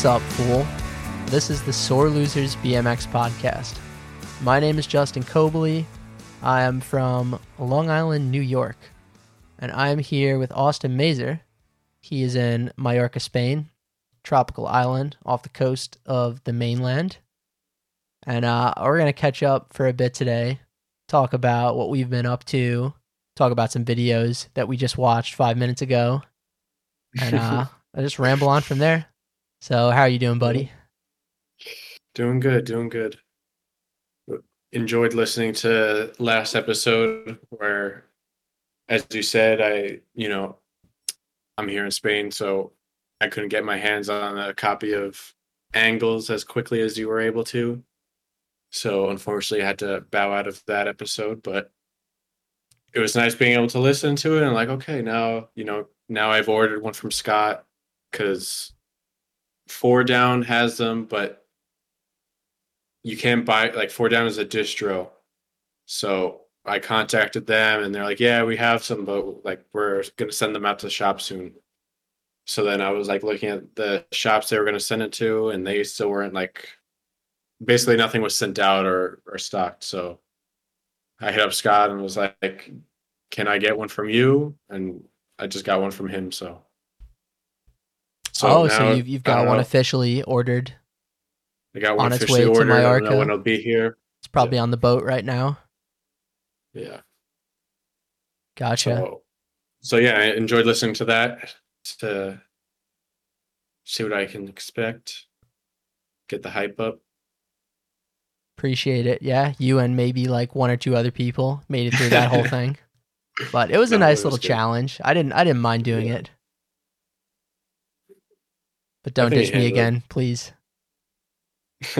What's up, fool? This is the Sore Losers BMX podcast. My name is Justin Cobley. I am from Long Island, New York, and I am here with Austin Mazer. He is in Mallorca, Spain, tropical island off the coast of the mainland. And uh, we're going to catch up for a bit today, talk about what we've been up to, talk about some videos that we just watched five minutes ago, and uh, I just ramble on from there. So, how are you doing, buddy? Doing good, doing good. Enjoyed listening to last episode where, as you said, I, you know, I'm here in Spain, so I couldn't get my hands on a copy of Angles as quickly as you were able to. So, unfortunately, I had to bow out of that episode, but it was nice being able to listen to it and, like, okay, now, you know, now I've ordered one from Scott because Four Down has them, but you can't buy like Four Down is a distro. So I contacted them and they're like, "Yeah, we have some, but like we're gonna send them out to the shop soon." So then I was like looking at the shops they were gonna send it to, and they still weren't like, basically nothing was sent out or or stocked. So I hit up Scott and was like, "Can I get one from you?" And I just got one from him. So so oh, so you've, you've got one know. officially ordered. I got one on its way ordered. to Mallorca. I don't know when it'll be here. It's probably yeah. on the boat right now. Yeah. Gotcha. So, so yeah, I enjoyed listening to that to see what I can expect. Get the hype up. Appreciate it. Yeah, you and maybe like one or two other people made it through that whole thing. But it was no, a nice was little good. challenge. I didn't I didn't mind doing yeah. it. But don't ditch me again, up. please.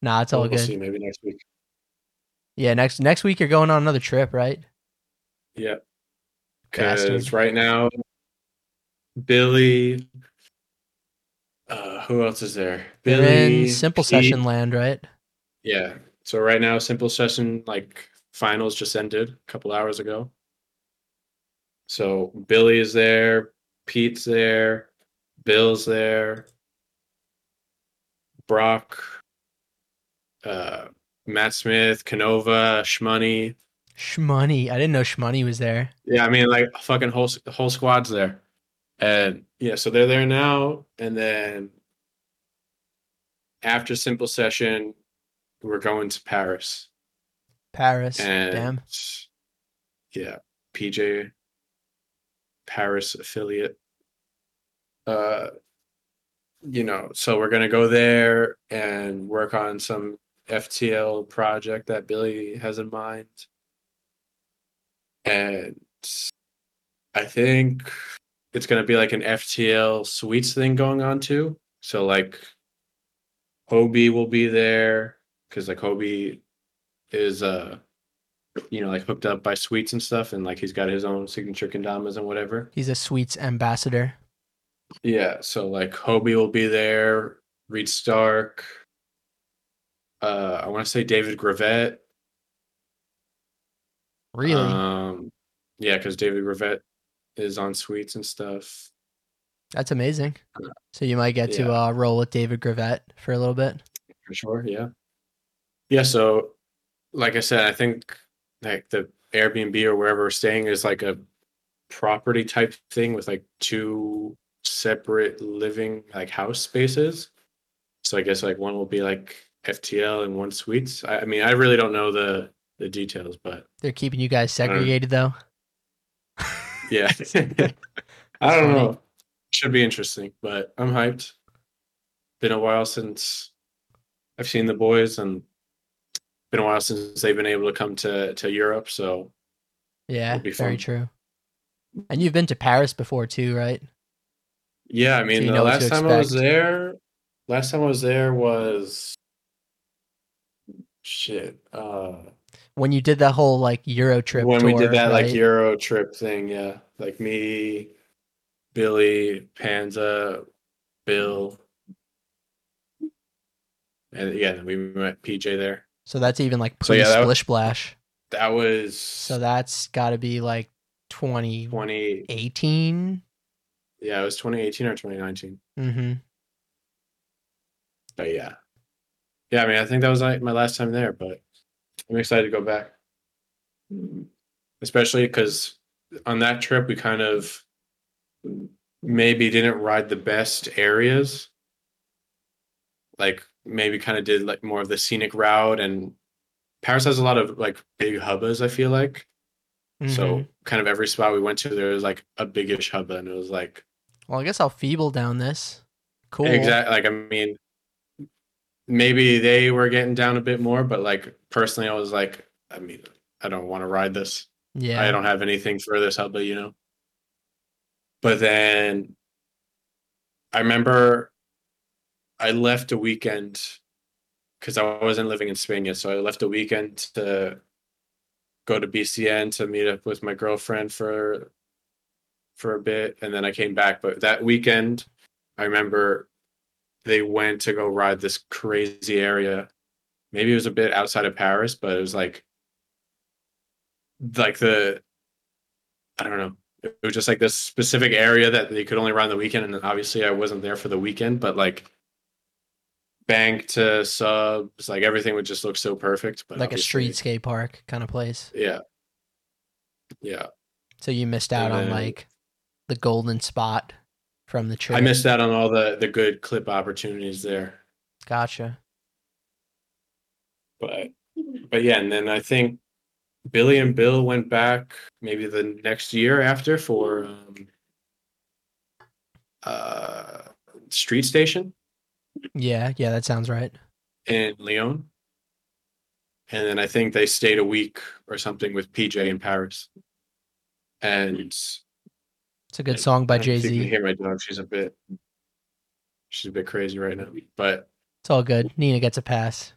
nah, it's all we'll, good. See, maybe next week. Yeah, next next week you're going on another trip, right? Yeah. Because right now, Billy. Uh, who else is there? Billy. Simple Pete. Session Land, right? Yeah. So right now, Simple Session like finals just ended a couple hours ago. So Billy is there, Pete's there, Bill's there. Brock, uh, Matt Smith, Canova, Shmoney. Shmoney. I didn't know Shmoney was there. Yeah, I mean, like fucking whole whole squad's there, and yeah, so they're there now. And then after simple session, we're going to Paris. Paris. And Damn. Yeah, PJ Paris affiliate uh, you know, so we're gonna go there and work on some FTL project that Billy has in mind, and I think it's gonna be like an FTL Sweets thing going on too. So like, Hobie will be there because like Hobie is uh you know, like hooked up by Sweets and stuff, and like he's got his own signature kendamas and whatever. He's a Sweets ambassador. Yeah, so like Hobie will be there, Reed Stark. Uh, I want to say David Gravett. Really? Um, yeah, because David Gravett is on Sweets and stuff. That's amazing. So you might get yeah. to uh, roll with David Gravett for a little bit. For sure, yeah. Yeah, so like I said, I think like the Airbnb or wherever we're staying is like a property type thing with like two separate living like house spaces. So I guess like one will be like FTL and one Sweets. I, I mean, I really don't know the the details, but they're keeping you guys segregated though. Yeah, I don't know. Should be interesting, but I'm hyped. Been a while since I've seen the boys, and been a while since they've been able to come to to Europe. So yeah, very true. And you've been to Paris before too, right? Yeah, I mean, so the last time I was there, last time I was there was shit. Uh, when you did that whole like Euro trip. When tour, we did that right? like Euro trip thing, yeah, like me, Billy, Panza, Bill, and yeah, we met PJ there. So that's even like pre so, yeah, Splish Splash. That was so that's got to be like 20, 2018 Yeah, it was 2018 or 2019. Mm-hmm. But yeah, yeah. I mean, I think that was like my last time there, but I'm excited to go back, especially because on that trip we kind of maybe didn't ride the best areas. Like maybe kind of did like more of the scenic route, and Paris has a lot of like big hubbas. I feel like so Mhm. kind of every spot we went to there was like a biggish hubba, and it was like well, I guess I'll feeble down this. Cool. Exactly. Like I mean, maybe they were getting down a bit more, but like personally, I was like, I mean, I don't want to ride this. Yeah. I don't have anything for this hubba, you know. But then I remember I left a weekend because I wasn't living in Spain yet, so I left a weekend to go to BCN to meet up with my girlfriend for for a bit, and then I came back. But that weekend, I remember they went to go ride this crazy area. Maybe it was a bit outside of Paris, but it was like like the I don't know. It was just like this specific area that they could only ride on the weekend, and obviously I wasn't there for the weekend, but like bank to subs, like everything would just look so perfect. But like a street skate park kind of place. Yeah. Yeah. So you missed out on then- like the golden spot from the trip. I missed out on all the the good clip opportunities there. Gotcha. But but yeah, and then I think Billy and Bill went back maybe the next year after for um, uh Street Station Yeah, yeah, that sounds right. in Lyon. And then I think they stayed a week or something with PJ in Paris. And It's a good song by Jay think You can Z. hear my dog. She's a bit she's a bit crazy right now. But It's all good. Nina gets a pass.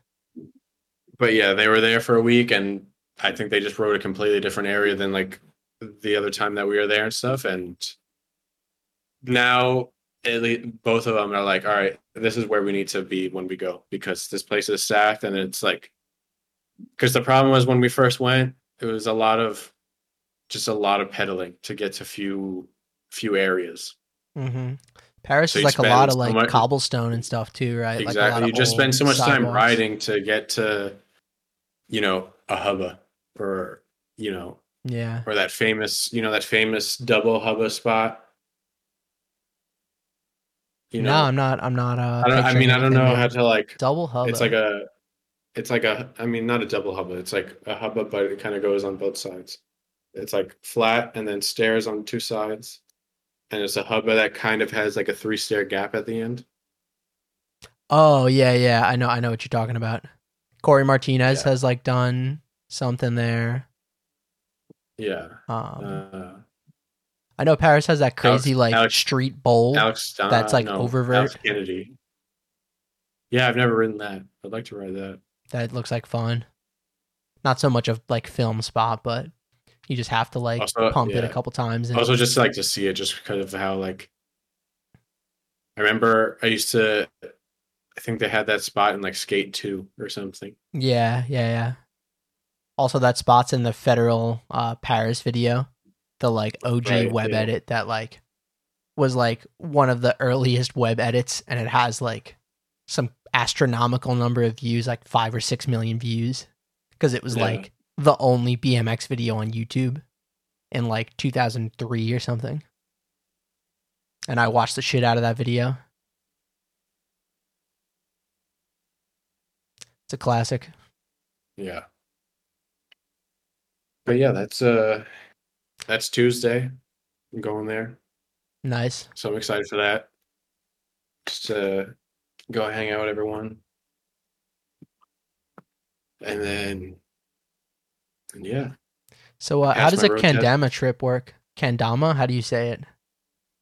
but yeah, they were there for a week, and I think they just rode a completely different area than like the other time that we were there and stuff. And now, at least both of them are like, all right, this is where we need to be when we go because this place is stacked, and it's like, because the problem was when we first went, it was a lot of just a lot of pedaling to get to few few areas. hmm Paris So is like a lot of so like much- cobblestone and stuff too, right? Like a lot Exactly. of you just spend so much time riding to get to, you know, a hubba or you know Yeah. or that famous, you know, that famous double hubba spot. You no, know, I'm not. I'm not. Uh, I, don't, I mean, I don't know there. how to like. double hub. It's like a, it's like a. I mean, not a double hubba. It's like a hubba, but it kind of goes on both sides. It's like flat and then stairs on two sides, and it's a hubba that kind of has like a three stair gap at the end. Oh yeah, yeah. I know. I know what you're talking about. Corey Martinez Yeah. has like done something there. Yeah. Um, Uh, I know Paris has that crazy like Alex- street bowl. Alex. Don- That's, like, no, oververt. Alex Kennedy. Yeah, I've never ridden that. I'd like to ride that. that looks like fun. Not so much of like film spot, but you just have to like Also, pump it a couple times. And also just like to see it just because of how like i remember i used to i think they had that spot in like skate 2 or something yeah, yeah, yeah. Also, that spot's in the federal uh, Paris video, the like OG Right, web yeah. edit that like was like one of the earliest web edits, and it has like some astronomical number of views, like five or six million views, because it was Yeah. like the only BMX video on YouTube in like 2003 or something. And I watched the shit out of that video. It's a classic. yeah but yeah that's uh that's tuesday i'm going there Nice. so i'm excited for that just to go hang out with everyone and then yeah So, uh, how does a road test. trip work? Kendama? How do you say it?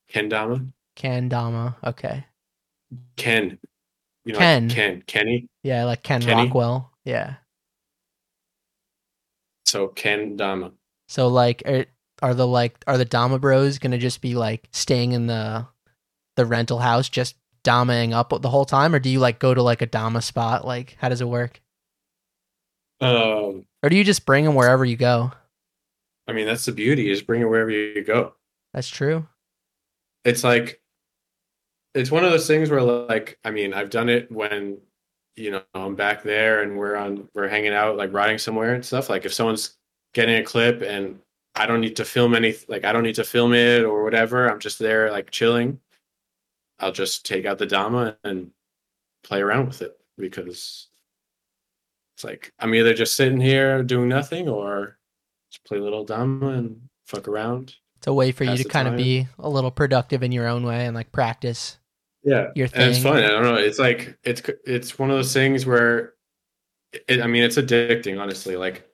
kendama Kendama. Okay. ken you know Ken. like ken kenny Yeah, like Ken Kenny? Rockwell. Yeah. so ken dama So, like, are, are the like are the Dama Bros gonna just be like staying in the the rental house, just damaing up the whole time, or do you like go to like a Dama spot? Like, how does it work? Um Or do you just bring them wherever you go? I mean, that's the beauty is bring it wherever you go. That's true. it's like it's one of those things where like I mean I've done it when you know I'm back there and we're on we're hanging out like riding somewhere and stuff. Like if someone's getting a clip and I don't need to film any like I don't need to film it or whatever. I'm just there like chilling. I'll just take out the Dama and play around with it because it's like I'm either just sitting here doing nothing or just play a little Dama and fuck around. It's a way for you to kind of be a little productive in your own way and like practice Yeah, your and it's fun. I don't know. It's like it's it's one of those things where, it, I mean, it's addicting. Honestly, like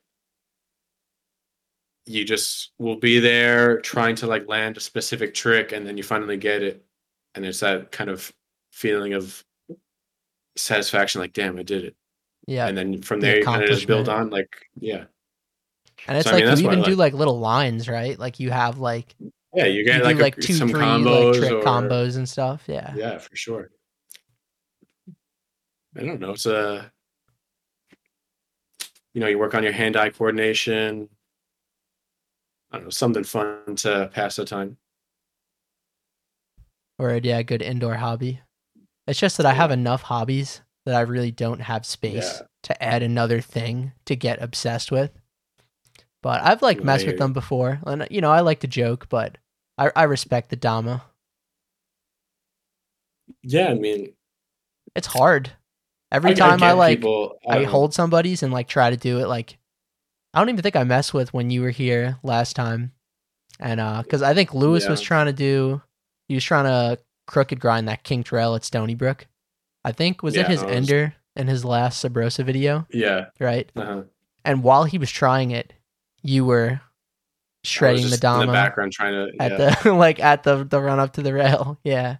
you just will be there trying to like land a specific trick, and then you finally get it, and it's that kind of feeling of satisfaction. Like, damn, I did it. Yeah. And then from the there, you kind of just build on. Like, yeah, And it's So, I like mean, you I even do like. like little lines, right? Like you have like yeah, you you get do like, like, a, two, some three combos like trick or, combos and stuff. Yeah. Yeah, for sure. I don't know. It's a, you know, you work on your hand-eye coordination. I don't know, something fun to pass the time. Or yeah, good indoor hobby. It's just that I have enough hobbies that I really don't have space Yeah. to add another thing to get obsessed with. But I've like messed with them before, and you know I like to joke, but I I respect the Dama. Yeah, I mean, It's hard. Every I- time I, get like people, I don't hold somebody's and like try to do it like I don't even think I messed with when you were here last time. And uh cuz I think Lewis was trying to do he was trying to crooked grind that kink rail at Stony Brook. I think was it Yeah, his I was- ender in his last Sabrosa video, Yeah, right? uh-huh. And while he was trying it, you were shredding the just in the background trying to. at the like at the the run up to the rail. Yeah.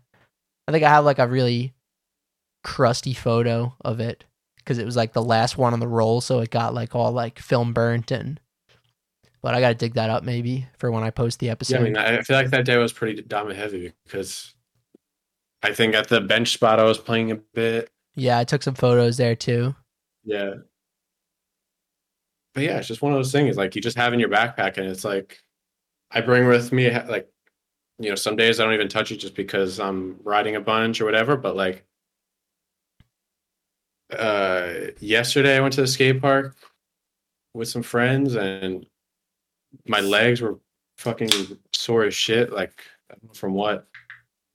I think I have like a really crusty photo of it because it was like the last one on the roll, so it got like all like film burnt and. But I gotta dig that up maybe for when I post the Yeah, episode. I mean, I feel like that day was pretty Dama heavy because I think at the bench spot I was playing a bit. yeah, I took some photos there too. Yeah. But yeah, it's just one of those things like you just have in your backpack, and it's like I bring with me like you know some days I don't even touch it just because I'm riding a bunch or whatever. But like uh yesterday, I went to the skate park with some friends, and my legs were fucking sore as shit. Like I don't know from what,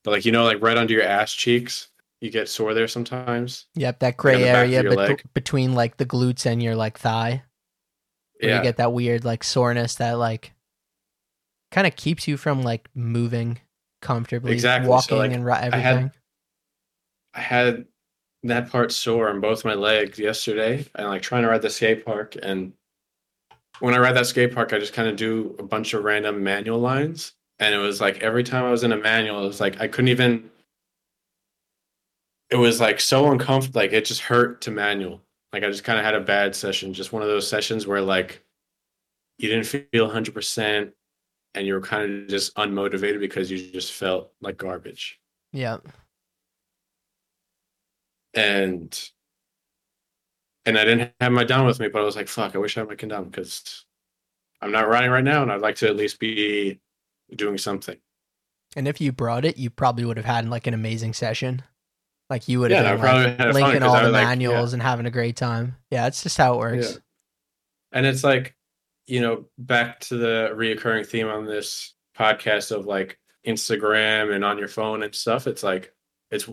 but like you know, like right under your ass cheeks, you get sore there sometimes. Yep, that gray of area bet- between like the glutes and your like thigh. Where Yeah, you get that weird like soreness that like kind of keeps you from like moving comfortably, Exactly, so, walking like, and ri- had- everything. I had that part sore on both my legs yesterday and like trying to ride the skate park and when I ride that skate park I just kind of do a bunch of random manual lines and it was like every time I was in a manual it was like I couldn't even it was like so uncomfortable like it just hurt to manual like I just kind of had a bad session just one of those sessions where like you didn't feel 100% and you were kind of just unmotivated because you just felt like garbage yeah. and and I didn't have my down with me, but I was like, fuck, I wish I had my kendama because I'm not riding right now, and I'd like to at least be doing something. And if you brought it, you probably would have had like an amazing session. Like you would have and been I like, fun all the like, yeah. manuals and having a great time. Yeah, it's just how it works. Yeah. And it's like, you know, back to the reoccurring theme on this podcast of like Instagram and on your phone and stuff. It's like, it's,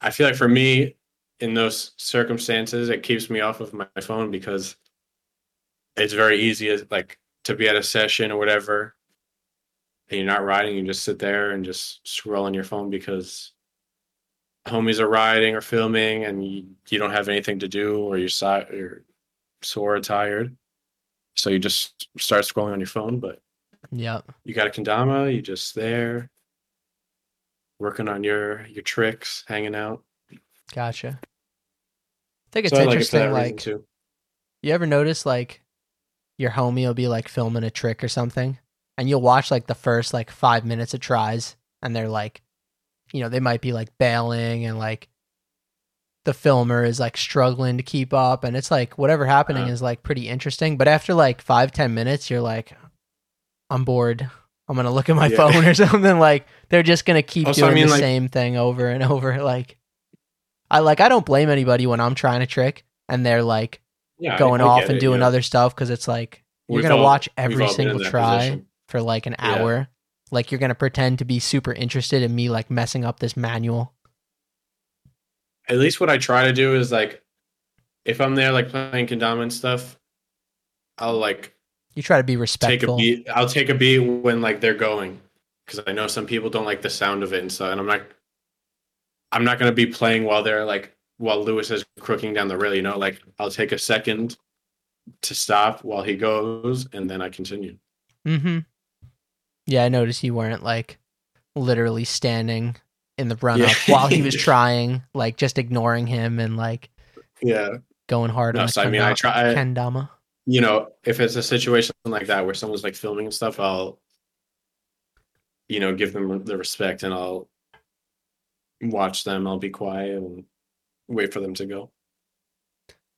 I feel like for me, in those circumstances, it keeps me off of my phone because it's very easy as like to be at a session or whatever and you're not riding, you just sit there and just scroll on your phone because homies are riding or filming and you, you don't have anything to do or you're, si- you're sore or tired. So you just start scrolling on your phone, but yeah, you got a kendama, you just there working on your your tricks, hanging out. Gotcha. I think it's so I like interesting. like, you ever notice like your homie will be like filming a trick or something, and you'll watch like the first like five minutes of tries, and they're like, you know, they might be like bailing and like the filmer is like struggling to keep up, and it's like whatever happening Uh-huh. is like pretty interesting. But after like five ten minutes, you're like, I'm bored. I'm gonna look at my Yeah. phone or something. Like they're just gonna keep Also, I doing mean, the like- same thing over and over. Like I like I don't blame anybody when I'm trying a trick and they're like Yeah, going off and it, doing know. other stuff because it's like you're We've gonna all- watch every all been in single try position. for like an Yeah. hour. Like you're gonna pretend to be super interested in me like messing up this manual. At least what I try to do is like, if I'm there like playing kendama and stuff, I'll like You try to be respectful. take a beat. I'll take a beat when like they're going, because I know some people don't like the sound of it and so, And I'm not, I'm not gonna be playing while they're like while Lewis is crooking down the rail. You know, like I'll take a second to stop while he goes, and then I continue. Mm-hmm. Yeah, I noticed you weren't like literally standing in the run up Yeah. while he was trying, like just ignoring him and like Yeah. going hard No, on so I mean, I try. Kendama. you know, if it's a situation like that where someone's like filming and stuff, I'll, you know, give them the respect and I'll watch them. I'll be quiet and wait for them to go.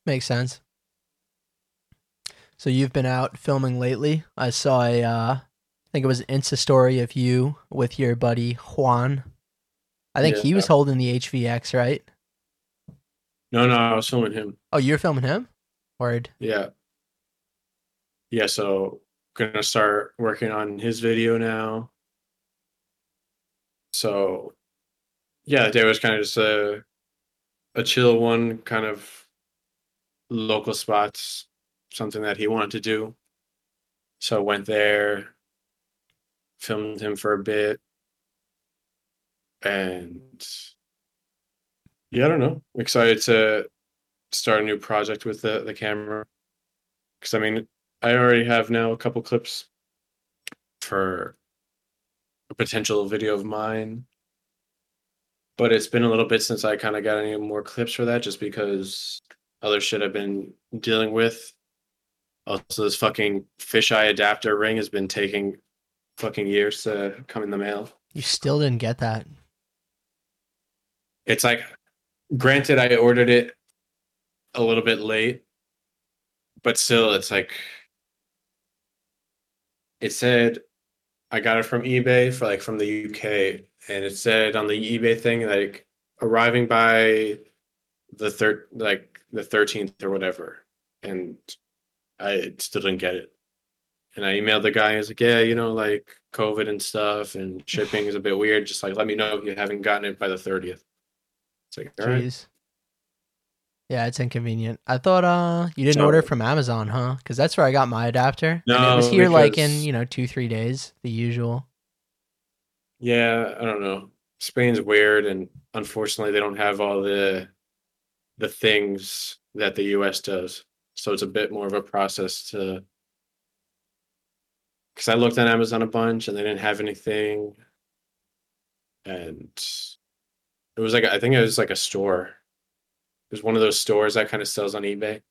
Makes sense. So you've been out filming lately. I saw a, uh, I think it was an Insta story of you with your buddy Juan. I think he was Yeah. holding the HVX, right? No, no, I was filming him. Oh, you're filming him? Word. Yeah. Yeah, so gonna start working on his video now. So yeah, the day was kind of just a a chill one, kind of local spots, something that he wanted to do. So I went there, filmed him for a bit, and yeah, I don't know. I'm excited to start a new project with the the camera because I mean I already have now a couple clips for a potential video of mine, but it's been a little bit since I kind of got any more clips for that, just because other shit I've been dealing with. Also, this fucking fisheye adapter ring has been taking fucking years to come in the mail. You still didn't get that. It's like, granted, I ordered it a little bit late, but still, it's like, it said I got it from eBay for like from the UK, and it said on the eBay thing like arriving by the third, like the thirteenth or whatever, and I still didn't get it. And I emailed the guy. I was like, "Yeah, you know, like COVID and stuff, and shipping is a bit weird. Just like let me know if you haven't gotten it by the 30th. It's like, all right. Yeah, it's inconvenient. I thought uh you didn't order from Amazon, huh? Because that's where I got my adapter. and it was here like in you know two three days, the usual. Yeah, I don't know. Spain's weird, and unfortunately, they don't have all the the things that the U.S. does. So it's a bit more of a process to. Because I looked on Amazon a bunch, and they didn't have anything, and it was like I think it was like a store. It was one of those stores that kind of sells on eBay.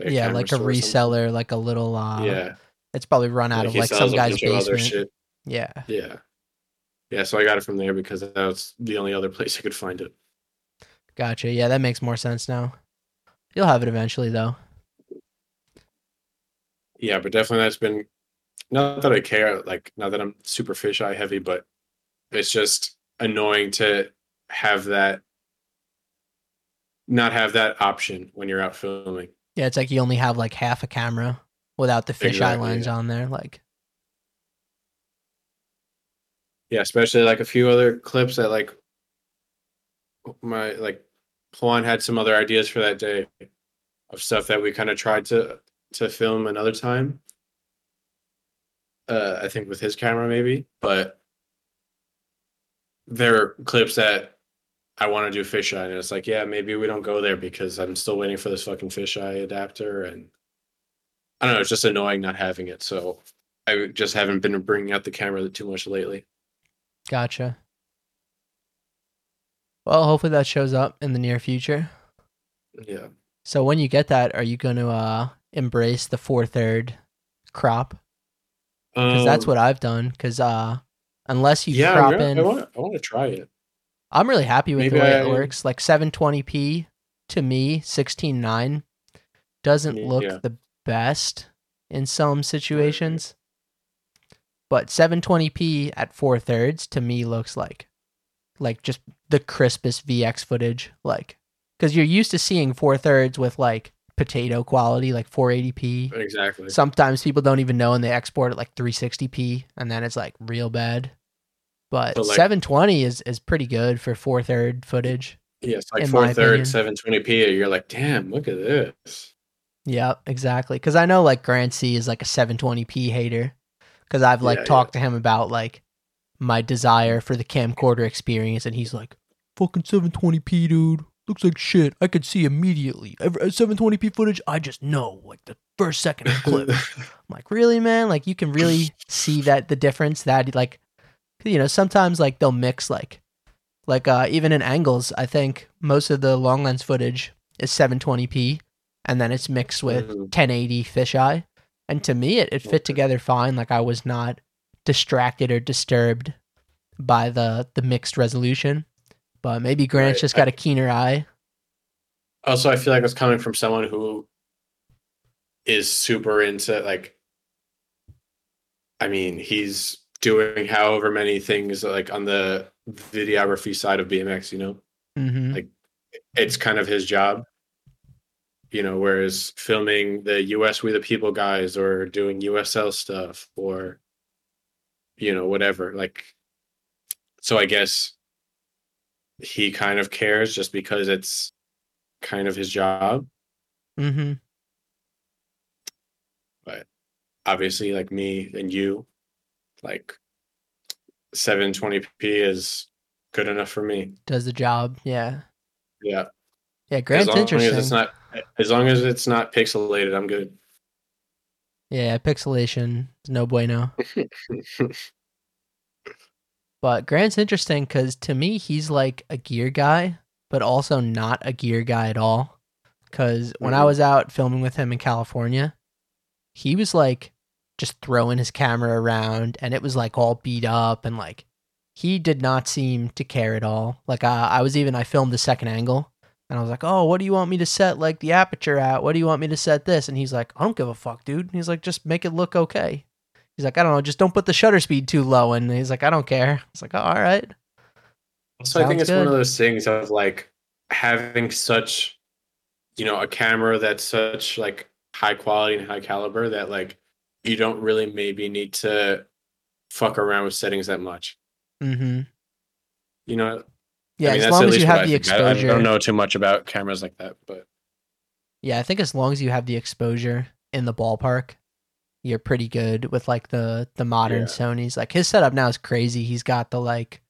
a yeah, like a store or something. reseller, like a little uh Yeah, it's probably run out like of like some guy's bunch of other basement. shit. Yeah. Yeah. Yeah, so I got it from there because that was the only other place I could find it. Gotcha. Yeah, that makes more sense now. You'll have it eventually though. Yeah, but definitely that's been not that I care, like not that I'm super fisheye heavy, but it's just annoying to have that not have that option when you're out filming. Yeah, it's like you only have like half a camera without the fisheye Exactly, lens on there. Like Yeah, especially like a few other clips that like my like Juan had some other ideas for that day of stuff that we kind of tried to to film another time. Uh, I think with his camera maybe, but there are clips that I want to do fisheye, and it's like, yeah, maybe we don't go there because I'm still waiting for this fucking fisheye adapter, and I don't know, it's just annoying not having it. So I just haven't been bringing out the camera too much lately. Gotcha. Well, hopefully that shows up in the near future. Yeah. So when you get that, are you going to uh embrace the four third crop? Because that's Um, what I've done. Because uh, unless you yeah, crop in, I want I to try it. I'm really happy with Maybe the way I- it works. Like 720p to me, 16.9 doesn't look yeah. the best in some situations. But 720p at four thirds to me looks like like just the crispest VX footage. Like because you're used to seeing four thirds with like potato quality, like 480p. Exactly. Sometimes people don't even know and they export it like 360p and then it's like real bad. But, But, like- 720 is is pretty good for four third footage. Yeah, it's like my four thirds, opinion. 720p. You're like, damn, look at this. Yeah, exactly. Because I know like Grant C is like a 720p hater. Because I've like Yeah, yeah. talked to him about like my desire for the camcorder experience, and he's like, "Fucking 720p, dude. Looks like shit. I could see immediately. Every, 720p footage, I just know like the first second of clip." I'm like, really, man? Like, you can really see that the difference that, like, you know, sometimes like they'll mix like, like, uh, even in angles, I think most of the long lens footage is 720p and then it's mixed with Mhm. 1080 fisheye. And to me, it, it fit together fine. Like, I was not distracted or disturbed by the, the mixed resolution. But maybe Grant's Right. just got a keener eye. also, I feel like it's coming from someone who is super into like. I mean, he's doing however many things like on the videography side of BMX. You know, hmm Like- it's kind of his job. You know, whereas filming the US We the People guys or doing USL stuff or, you know, whatever. Like, so I guess he kind of cares just because it's kind of his job. mm-hmm But Obviously, like me and you, like 720p is good enough for me. Does the job. Yeah. Yeah. Yeah. As Grant's long interesting. as it's not as long as it's not pixelated, I'm good. Yeah, pixelation is no bueno. But Grant's interesting because to me, he's like a gear guy, but also not a gear guy at all. Because when I Mhm. was out filming with him in California, he was like just throwing his camera around and it was like all beat up and like he did not seem to care at all. Like uh, I was even, I filmed the second angle and I was like, oh, what do you want me to set like the aperture at? What do you want me to set this? And he's like, I don't give a fuck, dude. And He's like, just make it look okay. He's like, I don't know, just don't put the shutter speed too low. And he's like, I don't care. It's like, oh, all right. So I think Sounds it's one of those things of like having such, you know, a camera that's such like high quality and high caliber that like you don't really maybe need to fuck around with settings that much. Mm-hmm. You know, Yeah, I mean, as long as you have the think. I- I, don't know too much about cameras like that, but Yeah, I think as long as you have the exposure in the ballpark, you're pretty good with like the the modern Yeah. Sony's. Like his setup now is crazy. He's got the like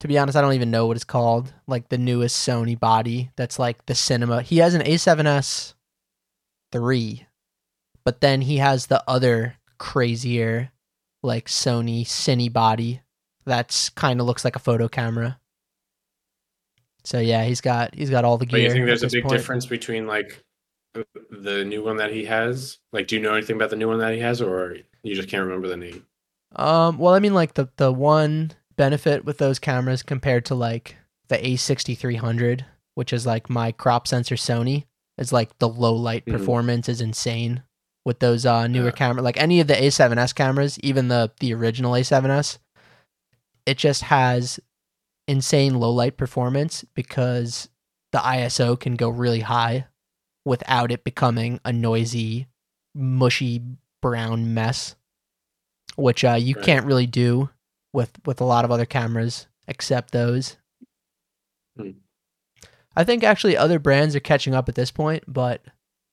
to be honest, I don't even know what it's called. Like the newest Sony body that's like the cinema. He has an A7S 3, but then he has the other crazier like Sony Cine body that's kind of looks like a photo camera. So yeah, he's got he's got all the gear. but you think there's a big point. difference between like the- new one that he has? Like, do you know anything about the new one that he has, or you just can't remember the name? Um, well, I mean, like the the one benefit with those cameras compared to like the A6300, which is like my crop sensor Sony, is like the low light Mhm. performance is insane with those uh newer Yeah. camera. Like any of the A7S cameras, even the the original A7S, it just has insane low light performance because the ISO can go really high without it becoming a noisy, mushy brown mess, which uh, you Right. can't really do with with a lot of other cameras except those. Hmm. I think actually other brands are catching up at this point, but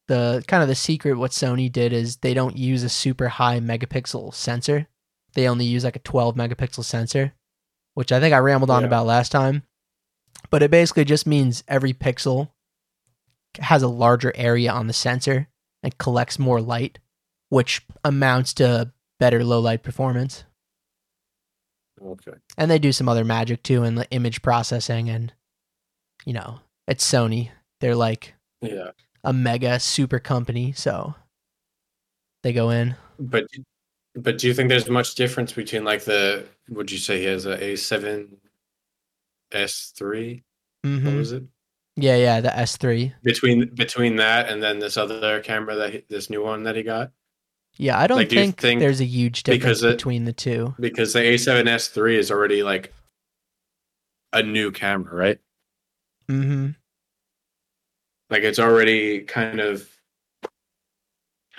the kind of the secret what Sony did is they don't use a super high megapixel sensor. They only use like a 12 megapixel sensor, which I think I rambled on Yeah. about last time. But it basically just means every pixel has a larger area on the sensor and collects more light, which amounts to better low light performance. Okay. And they do some other magic too in the image processing and you know, it's Sony. They're like Yeah, a mega super company, so they go in. but but do you think there's much difference between like the would you say he has a A7 S3? What hmm was it? Yeah, yeah, the S3. Between between that and then this other camera that he, this new one that he got? Yeah, I don't Like, do think, think- there's a huge difference because it- between the two. because the A7S three is already like a new camera, right? Mm-hmm. Like it's already kind of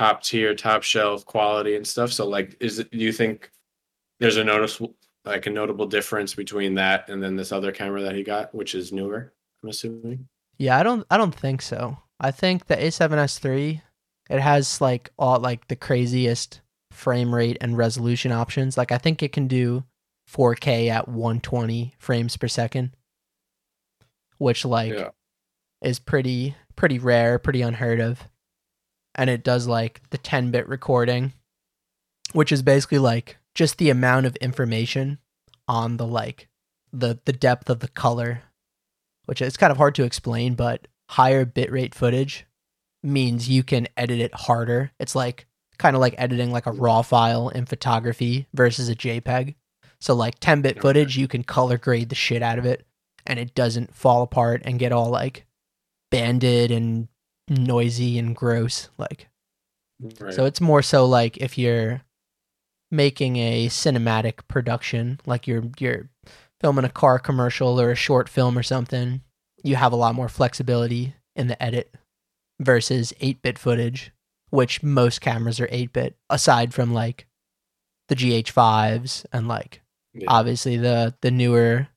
top tier, top shelf quality and stuff. So like, is it? Do you think there's a noticeable, like a notable difference between that and then this other camera that he got, which is newer? I'm assuming. Yeah, I don't I don't think so. I think the A7S III it has like all like the craziest frame rate and resolution options. Like I think it can do 4K at 120 frames per second, which like Yeah. is pretty pretty rare, pretty unheard of. And it does like the 10-bit recording, which is basically like just the amount of information on the like the the depth of the color, which is kind of hard to explain, but higher bitrate footage means you can edit it harder. It's like kind of like editing like a raw file in photography versus a JPEG. So like 10-bit Okay. footage, you can color grade the shit out of it and it doesn't fall apart and get all like banded and noisy and gross like Right. so it's more so like if you're making a cinematic production like you're you're filming a car commercial or a short film or something you have a lot more flexibility in the edit versus 8-bit footage which most cameras are 8-bit aside from like the GH5s and like Yeah. obviously the the newer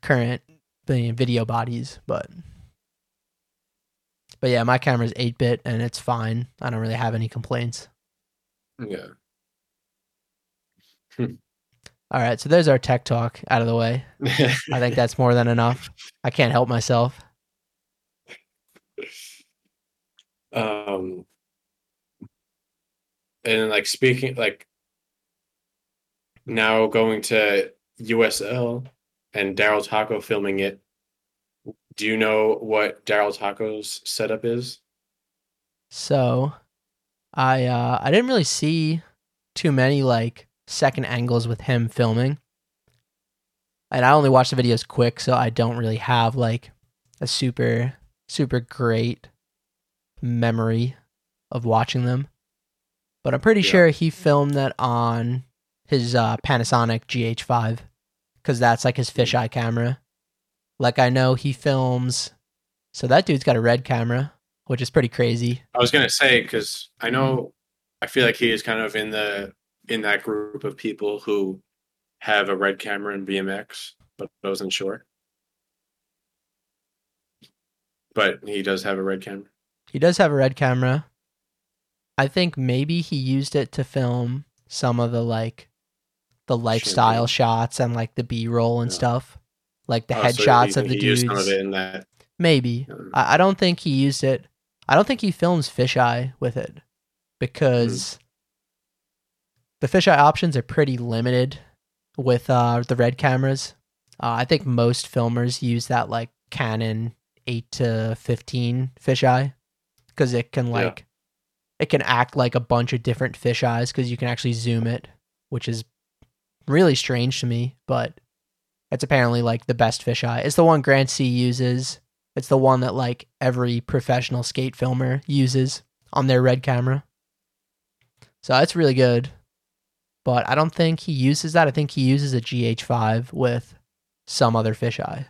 current video bodies but but yeah my camera's 8-bit and it's fine i don't really have any complaints yeah. all right so there's our tech talk out of the way i think that's more than enough i can't help myself um and like speaking like now going to USL and Daryl Taco filming it. Do you know what Daryl Taco's setup is? so i uh i didn't really see too many like second angles with him filming and i only watched the videos quick so i don't really have like a super super great memory of watching them but i'm pretty Yeah. sure he filmed that on his uh, panasonic gh5 because that's like his fisheye camera like i know he films so that dude's got a red camera which is pretty crazy I was gonna say because I know mm-hmm. I feel like he is kind of in the in that group of people who have a red camera in BMX, but I wasn't sure. But he does have a red camera. He does have a red camera. I think maybe he used it to film some of the like the lifestyle be. shots and like the B roll and Yeah. stuff. Like the Oh, headshots he- of the he dudes. used some of it in that. Maybe. um, I, I don't think he used it. I don't think he films fisheye with it because the fisheye options are pretty limited with uh, the red cameras. Uh, I think most filmers use that like Canon 8 to 15 fisheye because it can Yeah. like it can act like a bunch of different fisheyes because you can actually zoom it, which is really strange to me, but it's apparently like the best fisheye. It's the one Grant C uses. It's the one that like every professional skate filmer uses on their red camera. So it's really good. But I don't think he uses that. I think he uses a GH5 with some other fisheye.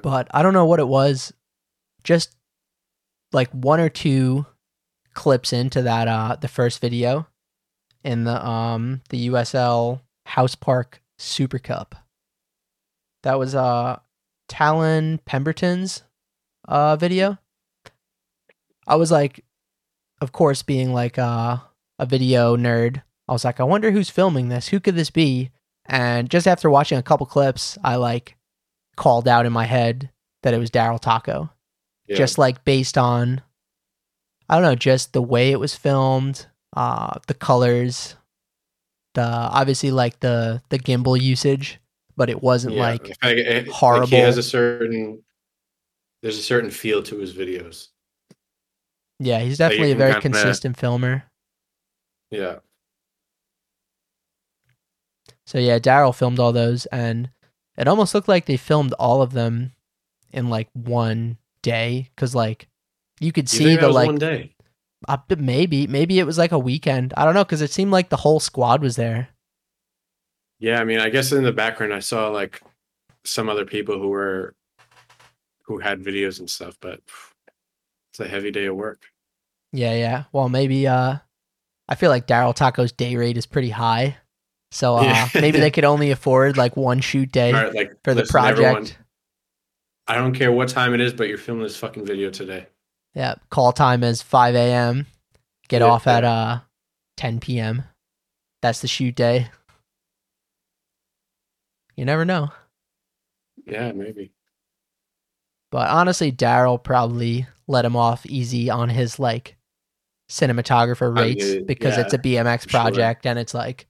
But I don't know what it was. Just like one or two clips into that uh the first video in the um the USL House Park Super Cup. That was uh Talon Pemberton's uh video. I was like of course being like uh, a video nerd, I was like I wonder who's filming this? Who could this be? And just after watching a couple clips, I like called out in my head that it was Daryl Taco Yeah. just like based on I don't know, just the way it was filmed, uh the colors, the obviously like the the gimbal usage, but it wasn't Yeah, like in fact, it- like, horrible. he has a certain. There's a certain feel to his videos. yeah, he's definitely a very kinda- consistent filmer. Yeah. So yeah, Daryl filmed all those and it almost looked like they filmed all of them in like one day cuz like you could You see the like one day. Uh, but maybe, maybe it was like a weekend. I don't know because it seemed like the whole squad was there. Yeah, I mean, I guess in the background I saw like some other people who were who had videos and stuff, but it's a heavy day of work. Yeah, yeah. Well, maybe. Uh, I feel like Daryl Taco's day rate is pretty high, so uh, Yeah. maybe they could only afford like one shoot day right, like for the listen, project. everyone, I don't care what time it is, but you're filming this fucking video today. Yeah, call time is 5 a.m. Get Yeah, off at uh 10 p.m. That's the shoot day. You never know. Yeah, maybe. But honestly, Daryl probably let him off easy on his like cinematographer I rates mean, because it's a BMX for sure. project and it's like,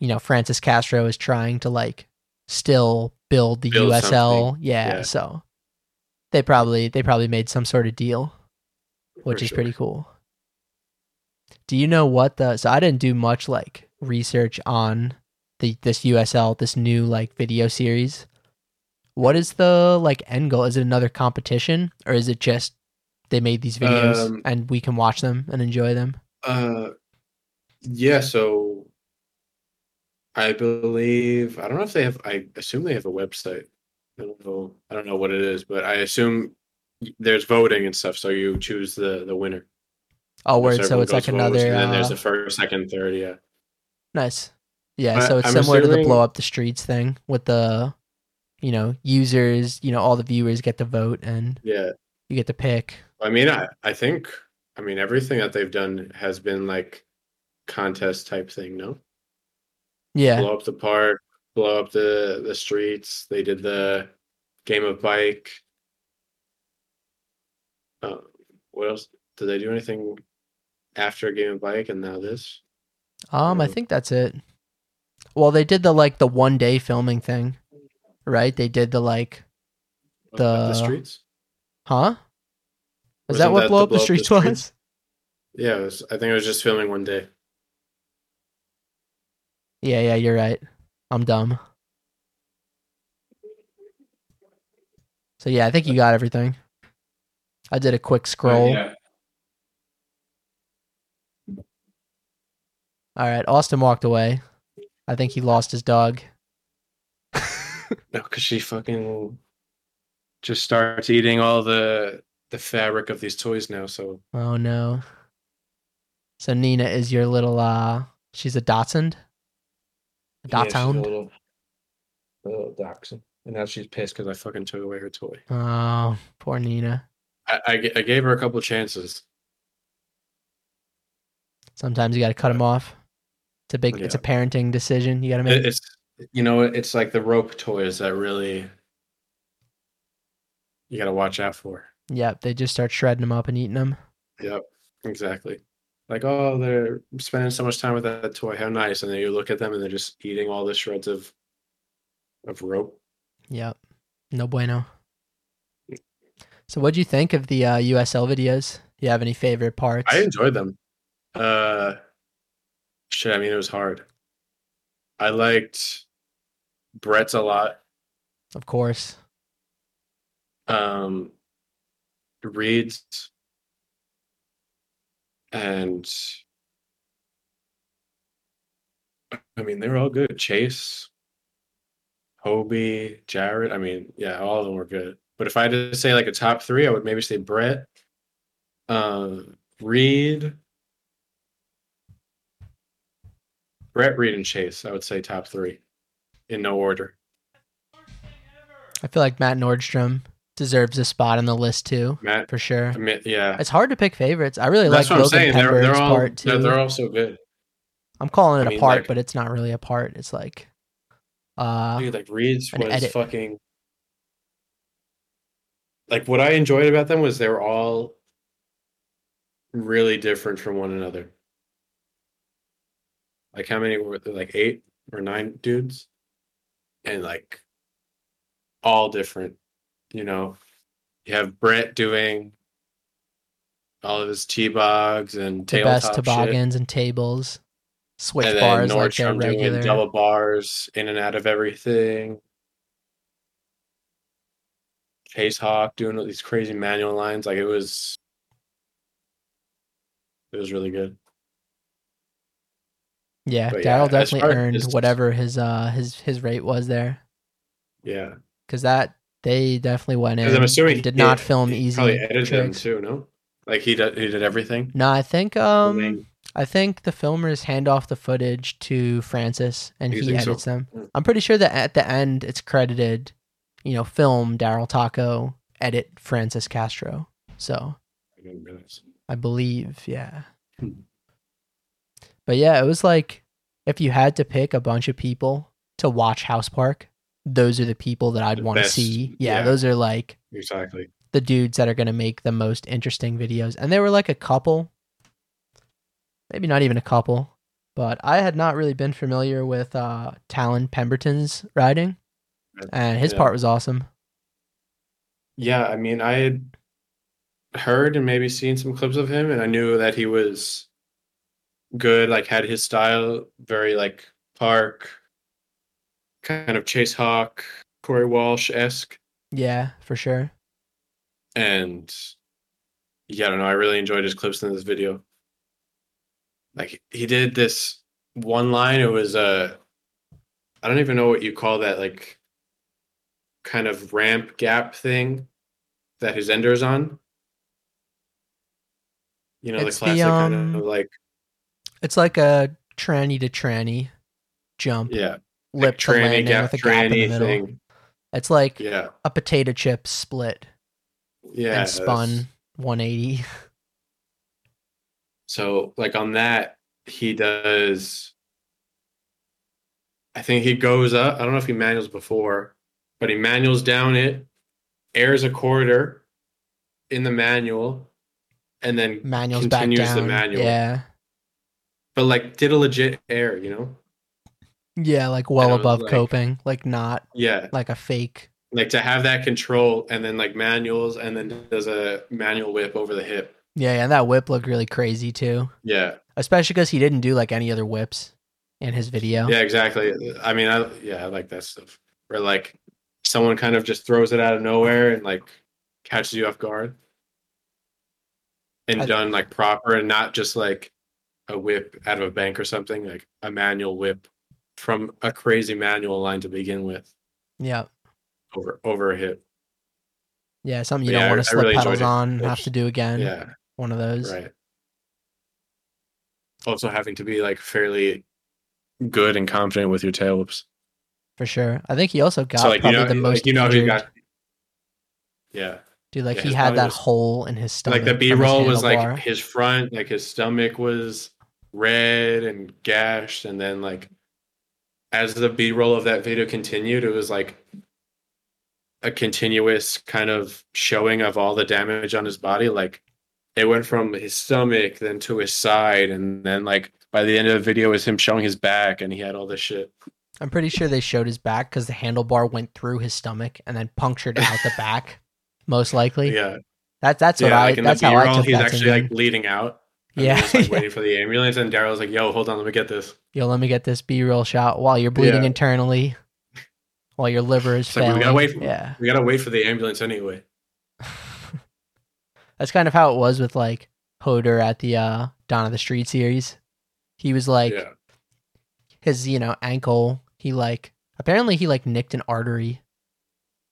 you know, Francis Castro is trying to like still build the Build USL. Yeah, Yeah. so they probably they probably made some sort of deal, which is sure. pretty cool. Do you know what the so I didn't do much like research on the this USL, this new like video series. What is the like end goal? Is it another competition or is it just they made these videos Um, and we can watch them and enjoy them? Uh, yeah. So I believe I don't know if they have. I assume they have a website. I don't know. I don't know what it is, but I assume there's voting and stuff. So you choose the the winner. Oh, word. So it's like goes votes, another And then there's uh, the first, second, third. Yeah. nice. Yeah, I- so it's I'm similar to the blow up the streets thing with the you know, users, you know, all the viewers get to vote and Yeah. you get to pick. I mean, I I think I mean everything that they've done has been like contest type thing. No. Yeah. blow up the park, blow up the the streets. They did the game of bike. Uh, what else? Did they do anything after a game of bike and now this? Um, I think that's it. Well, they did the like the one day filming thing, right? They did the like, The- the streets. huh? Wasn't that what that blow the up the blow up the streets streets? was? Yeah, it was, I think it was just filming one day. Yeah, yeah, you're right. I'm dumb. So yeah, I think you got everything. I did a quick scroll. yeah. All right, Austin walked away. I think he lost his dog. No, because she fucking just starts eating all the the fabric of these toys now. So Oh no. So Nina is your little uh she's a dachshund? A Yeah, she's a dachshund? little, a little dachshund. And now she's pissed because I fucking took away her toy. Oh, poor Nina. I, I, I gave her a couple chances. Sometimes you got to cut them off. It's a big it's a parenting decision you got to make. It's you know it's like the rope toys that really you got to watch out for. Yep, they just start shredding them up and eating them. Yep, exactly. Like oh, they're spending so much time with that toy. How nice! And then you look at them and they're just eating all the shreds of of rope. Yep. No bueno. So what'd you think of the uh, USL videos? Do you have any favorite parts? I enjoyed them. Uh, shit. I mean, it was hard. I liked Brett's a lot. of course. um Reed's and I mean they're all good. Chase, Hobie, Jared. I mean, yeah, all of them were good. But if I had to say like a top three, I would maybe say Brett, uh, Reed, Brett, Reed, and Chase. I would say top three in no order. I feel like Matt Nordstrom deserves a spot on the list too, Matt, for sure. I mean, yeah, It's hard to pick favorites. I really that's like what I'm saying. They're, they're all part too. they're, they're all so good. I'm calling it I a mean, part, like- but it's not really a part. It's like uh Dude, like Reed's was fucking like what I enjoyed about them was they were all really different from one another. Like how many were there? Like eight or nine dudes? And like all different, you know. You have Brett doing all of his T-bogs and the best shit. toboggans and tables. Switch and bars like they're Nordstrom doing regular. double bars in and out of everything. Chase Hawk doing these crazy manual lines, like it was. It was really good. Yeah, But yeah, Daryl as definitely earned as- whatever his uh his his rate was there Yeah, because that they definitely went in. I'm assuming and did he- not film he easy Probably edited them too. No, like he did. He did everything. No, I think um. I think the filmers hand off the footage to Francis and You he think so? edits them. Mm. I'm pretty sure that at the end it's credited, you know, film Daryl Taco, edit Francis Castro. So I. I believe, yeah. Hmm. But yeah, it was like if you had to pick a bunch of people to watch House Park, those are the people that I'd want to see. Yeah, yeah. those are like Exactly. the dudes that are going to make the most interesting videos. And there were like a couple, maybe not even a couple, but I had not really been familiar with uh, Talon Pemberton's riding, and his Yeah. part was awesome. Yeah, I mean, I had heard and maybe seen some clips of him, and I knew that he was good. Like, had his style, very like Park, kind of Chase Hawk, Corey Walsh esque, Yeah, for sure. and yeah, I don't know. I really enjoyed his clips in this video. Like, he did this one line. It was uh, I don't even know what you call that. Like, kind of ramp gap thing that his ender's on. You know, It's the the, classic kind um, of like, It's like a tranny to tranny jump, yeah, lip to tranny landing gap, with a gap in the middle. thing. It's like Yeah, a potato chip split yeah. and spun that's- 180. So, like on that, he does. I think he goes up. I don't know if he manuals before, but he manuals down it, airs a quarter in the manual, and then Manuals back continues down. the manual. Yeah. but like did a legit air, you know? Yeah, like well above like- coping, like not Yeah, like a fake. like to have that control and then like manuals and then does a manual whip over the hip. Yeah, and that whip looked really crazy too, Yeah, especially because he didn't do like any other whips in his video. yeah, exactly. I mean, I yeah, I like that stuff. Where like someone kind of just throws it out of nowhere and like catches you off guard, and I- done like proper and not just like a whip out of a bank or something, like a manual whip from a crazy manual line to begin with yeah, over over a hip. yeah. Something you Yeah, don't I- want to slip really pedals on have to do again. Yeah, One of those. right. Also having to be like fairly good and confident with your tail whips. For sure. I think he also got so like you probably know, the most like, you know injured. who got. Yeah, Dude, like yeah, he had that was- hole in his stomach. like the B roll was like his front, like his stomach was red and gashed, and then like as the B roll of that video continued, it was like a continuous kind of showing of all the damage on his body. Like it went from his stomach then to his side, and then like by the end of the video, it was him showing his back, and he had all this shit. I'm pretty sure they showed his back because the handlebar went through his stomach and then punctured out the back. Most likely. Yeah, That that's what yeah. I Like in that's the how B I took he's actually like bleeding out. Yeah. he's, like waiting for the ambulance, and Daryl's like, "Yo, hold on, let me get this." Yo, let me get this B roll shot while you're bleeding Yeah. internally. While your liver is It's like, we failing. gotta wait for- yeah. We gotta wait for the ambulance anyway. That's kind of how it was with like Hoder at the uh Dawn of the Street series. He was like yeah, his, you know, ankle, he like apparently he like nicked an artery.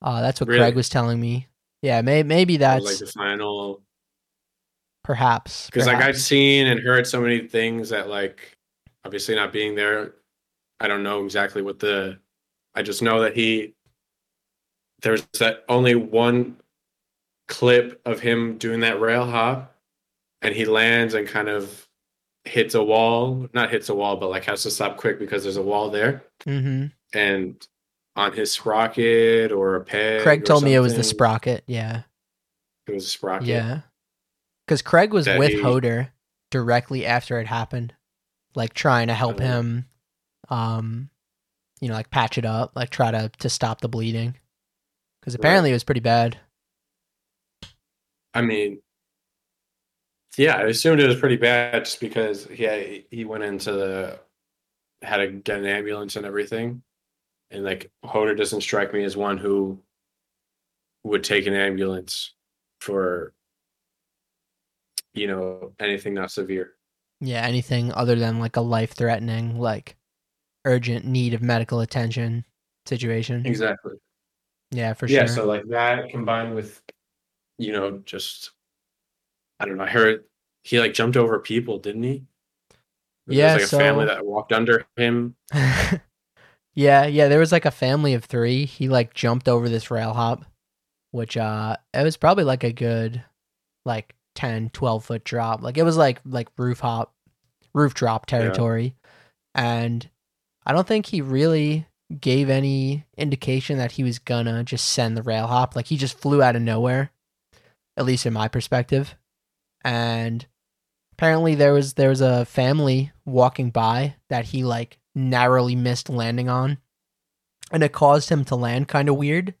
Uh that's what Really? Craig was telling me. Yeah, may, maybe That that's was, like the final. perhaps Because like I've seen and heard so many things that like, obviously not being there, I don't know exactly what the. I just know that he. There's that only one clip of him doing that rail hop, and he lands and kind of hits a wall. Not hits a wall, but like has to stop quick because there's a wall there. Mhm. and on his sprocket or a peg. Craig told me it was the sprocket. Yeah. It was a sprocket. Yeah. Because Craig was That with he- Hoder directly after it happened, like trying to help Oh. him, um, you know, like patch it up, like try to to stop the bleeding. Because apparently it was pretty bad. I mean, yeah, I assumed it was pretty bad just because he he went into the had to get an ambulance and everything, and like Hoder doesn't strike me as one who would take an ambulance for you know, anything not severe. Yeah, anything other than like a life threatening, like urgent need of medical attention situation. Exactly. Yeah, for yeah, sure. Yeah, so like that combined with, you know, just I don't know. I heard he like jumped over people, didn't he? There Yeah, was like a family that walked under him. yeah, yeah, there was like a family of three. He like jumped over this rail hop, which uh it was probably like a good like 10, 12 foot drop. Like it was like like roof hop, roof drop territory. And I don't think he really gave any indication that he was gonna just send the rail hop. Like he just flew out of nowhere, at least in my perspective. And apparently there was there was a family walking by that he like narrowly missed landing on. And it caused him to land kind of weird.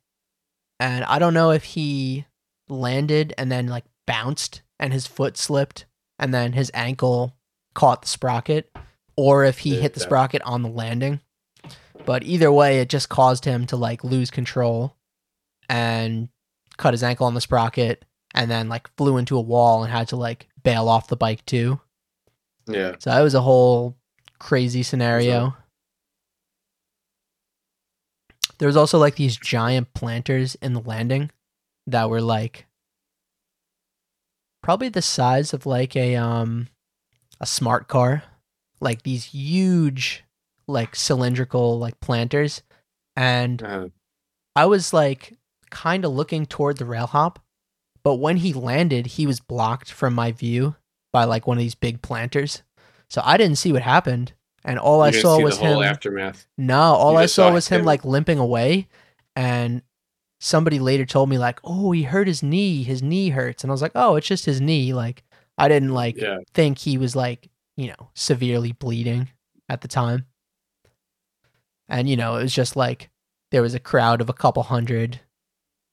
And I don't know if he landed and then like bounced and his foot slipped and then his ankle caught the sprocket or if he hit the sprocket on the landing. But either way, it just caused him to like lose control and cut his ankle on the sprocket and then like flew into a wall and had to like bail off the bike too. Yeah. So that was a whole crazy scenario. There was also like these giant planters in the landing that were like probably the size of like a um a smart car. Like these huge like cylindrical like planters and Uh, I was like kind of looking toward the rail hop, but when he landed, he was blocked from my view by like one of these big planters. So I didn't see what happened. And all you I saw was him. aftermath. no, all you I saw saw was him him. like limping away. And somebody later told me, like, oh, he hurt his knee. His knee hurts. And I was like, oh, it's just his knee. Like, I didn't like Yeah. think he was like, you know, severely bleeding at the time. And, you know, it was just like there was a crowd of a couple hundred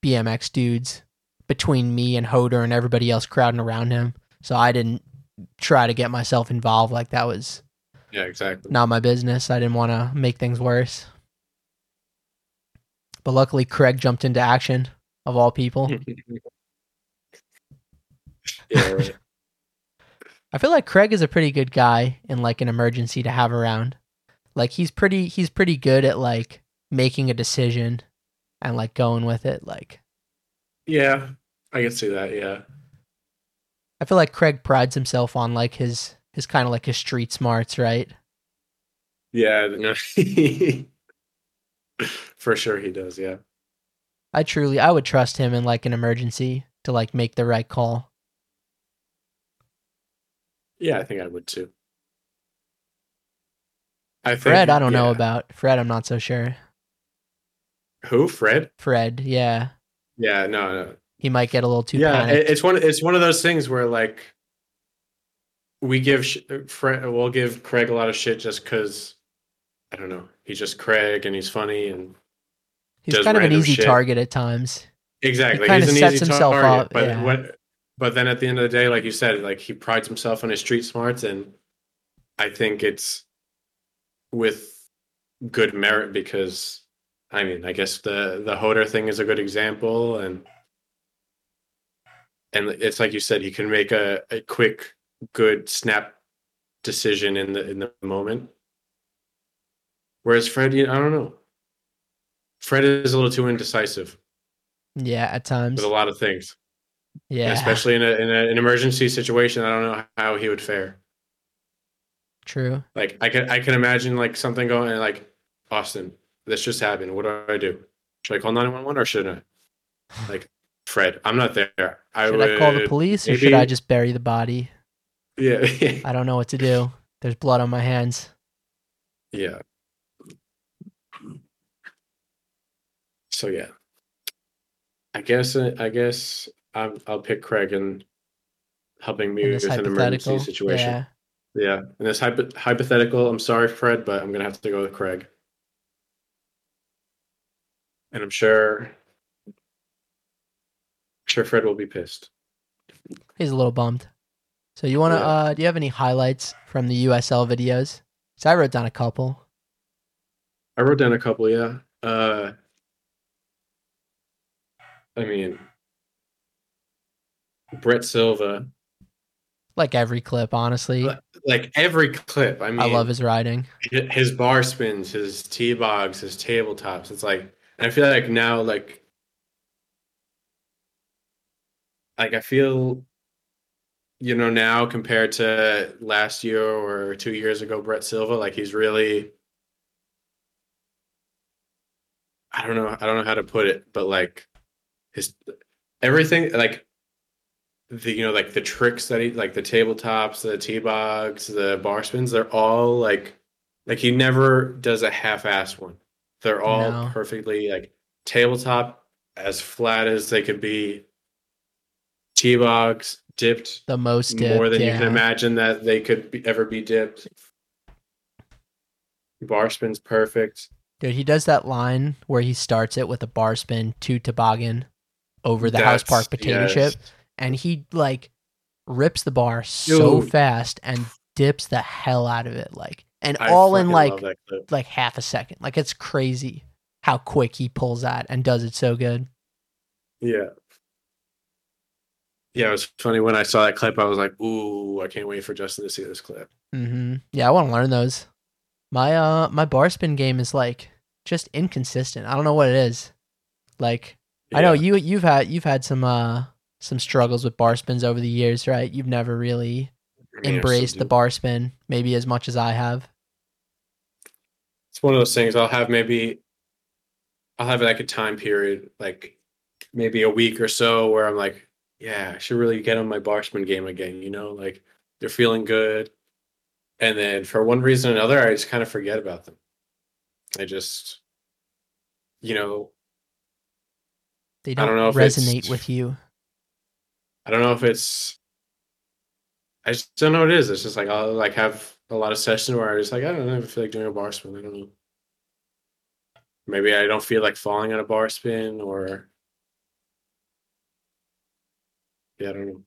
BMX dudes between me and Hoder and everybody else crowding around him. So I didn't try to get myself involved. Like, that was Yeah, exactly. not my business. I didn't want to make things worse. But luckily, Craig jumped into action, of all people. yeah, right. I feel like Craig is a pretty good guy in like an emergency to have around. Like he's pretty he's pretty good at like making a decision and like going with it. Like yeah, I can see that. Yeah. I feel like Craig prides himself on like his his kind of like his street smarts, right? Yeah. no. For sure he does. Yeah. I truly I would trust him in like an emergency to like make the right call. Yeah, I think I would too. I think, Fred, I don't know about. Fred, I'm not so sure. who. Fred. Fred, yeah. Yeah. No. No. He might get a little too yeah. panicked. it's one. It's one of those things where like we give sh- We'll give Craig a lot of shit just because I don't know. He's just Craig and he's funny and He's kind of an easy shit. target at times. Exactly. He He's an sets easy himself target, up, But yeah. what but then at the end of the day, like you said, like he prides himself on his street smarts and I think it's with good merit because I mean, I guess the the Hoder thing is a good example and and it's like you said, he can make a, a quick, good snap decision in the in the moment. Whereas Fred, you I don't know. Fred is a little too indecisive Yeah, at times. with a lot of things. Yeah, especially in, a, in a, an emergency situation. I don't know how he would fare. true. Like I can I can imagine like something going like Austin, this just happened. What do I do? Should I call nine one one or shouldn't I? Like Fred, I'm not there. I Should would I call the police or should I just bury the body? Yeah, I don't know what to do. There's blood on my hands. yeah. So yeah, I guess uh, I guess I'm, I'll pick Craig and helping me with this an emergency situation. Yeah. Yeah, in this hypo- hypothetical, I'm sorry, Fred, but I'm gonna have to go with Craig. And I'm sure, sure Fred will be pissed. He's a little bummed. So you want to? Yeah. uh Do you have any highlights from the USL videos? So I wrote down a couple. I wrote down a couple. Yeah. Uh, I mean, Brett Silva Like every clip, honestly. Like, every clip. I mean, I love his riding. his bar spins, his tee bogs, his tabletops. It's like, and I feel like now, like, like I feel, you know, now compared to last year or two years ago, Brett Silva, like he's really, I don't know, I don't know how to put it, but like his everything, like the you know like the tricks that he like the tabletops the t-bogs the bar spins they're all like like he never does a half-ass one they're all No. perfectly like tabletop as flat as they could be t-bogs dipped The most dipped, more than you can imagine that they could be, ever be dipped bar spins perfect Dude, he does that line where he starts it with a bar spin to toboggan over the House Park potato yes. chip, and he like rips the bar so fast and dips the hell out of it, like, and I all in like love that clip. like half a second. Like it's crazy how quick he pulls that and does it so good. Yeah. Yeah, it was funny when I saw that clip. I was like, "Ooh, I can't wait for Justin to see this clip." hmm Yeah, I want to learn those. My uh my bar spin game is like just inconsistent. I don't know what it is. Like I know you you've had you've had some uh some struggles with bar spins over the years, right? You've never really I mean, embraced the bar spin maybe as much as I have. It's one of those things. I'll have maybe, I'll have like a time period, like maybe a week or so, where I'm like, "Yeah, I should really get on my bar spin game again." You know, like they're feeling good, and then for one reason or another, I just kind of forget about them. I just, you know, They don't, I don't know resonate with you. I don't know if it's. I just don't know what it is. It's just like I'll like have a lot of sessions where I just like I don't know. I feel like doing a bar spin. I don't know. Maybe I don't feel like falling on a bar spin, or yeah, I don't know.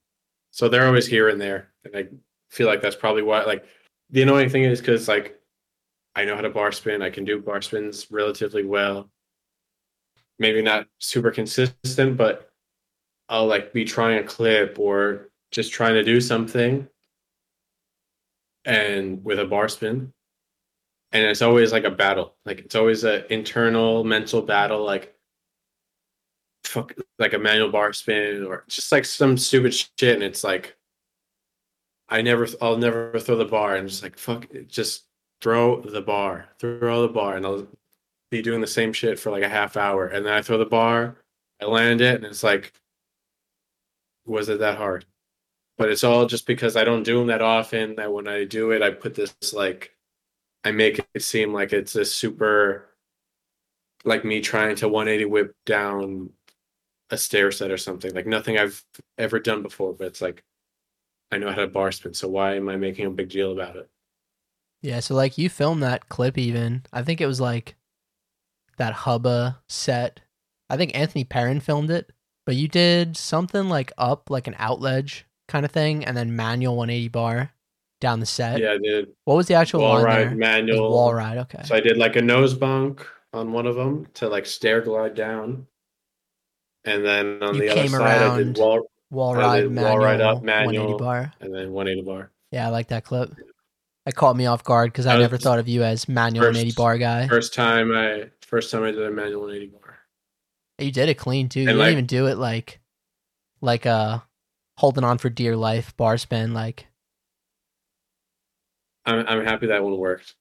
So they're always here and there, and I feel like that's probably why. Like the annoying thing is because like I know how to bar spin. I can do bar spins relatively well. Maybe not super consistent, but I'll like be trying a clip or just trying to do something and with a bar spin. And it's always like a battle. Like it's always an internal mental battle, like fuck like a manual bar spin or just like some stupid shit. And it's like I never I'll never throw the bar and just like fuck it, just throw the bar. Throw the bar and I'll be doing the same shit for like a half hour. And then I throw the bar, I land it, and it's like was it that hard? But it's all just because I don't do them that often. That when I do it, I put this like, I make it seem like it's a super, like me trying to 180 whip down a stair set or something. Like nothing I've ever done before. But it's like, I know how to bar spin. So why am I making a big deal about it? Yeah, so like you filmed that clip even. I think it was like that Hubba set. I think Anthony Perrin filmed it, but you did something like up like an outledge kind of thing and then manual 180 bar down the set. Yeah, I did What was the actual wall line ride there? Manual. wall ride, okay. So I did like a nose bunk on one of them to like stair glide down. And then on You the other side, I did wall Wall ride did manual, wall ride up 180 manual. bar. and then 180 bar. Yeah, I like that clip. That caught me off guard because I That never thought of you as manual first- 180 bar guy. First time I first time I did a manual 180 bar. You did it clean too. You And, didn't even do it like like uh holding on for dear life bar spin like I'm I'm happy that one worked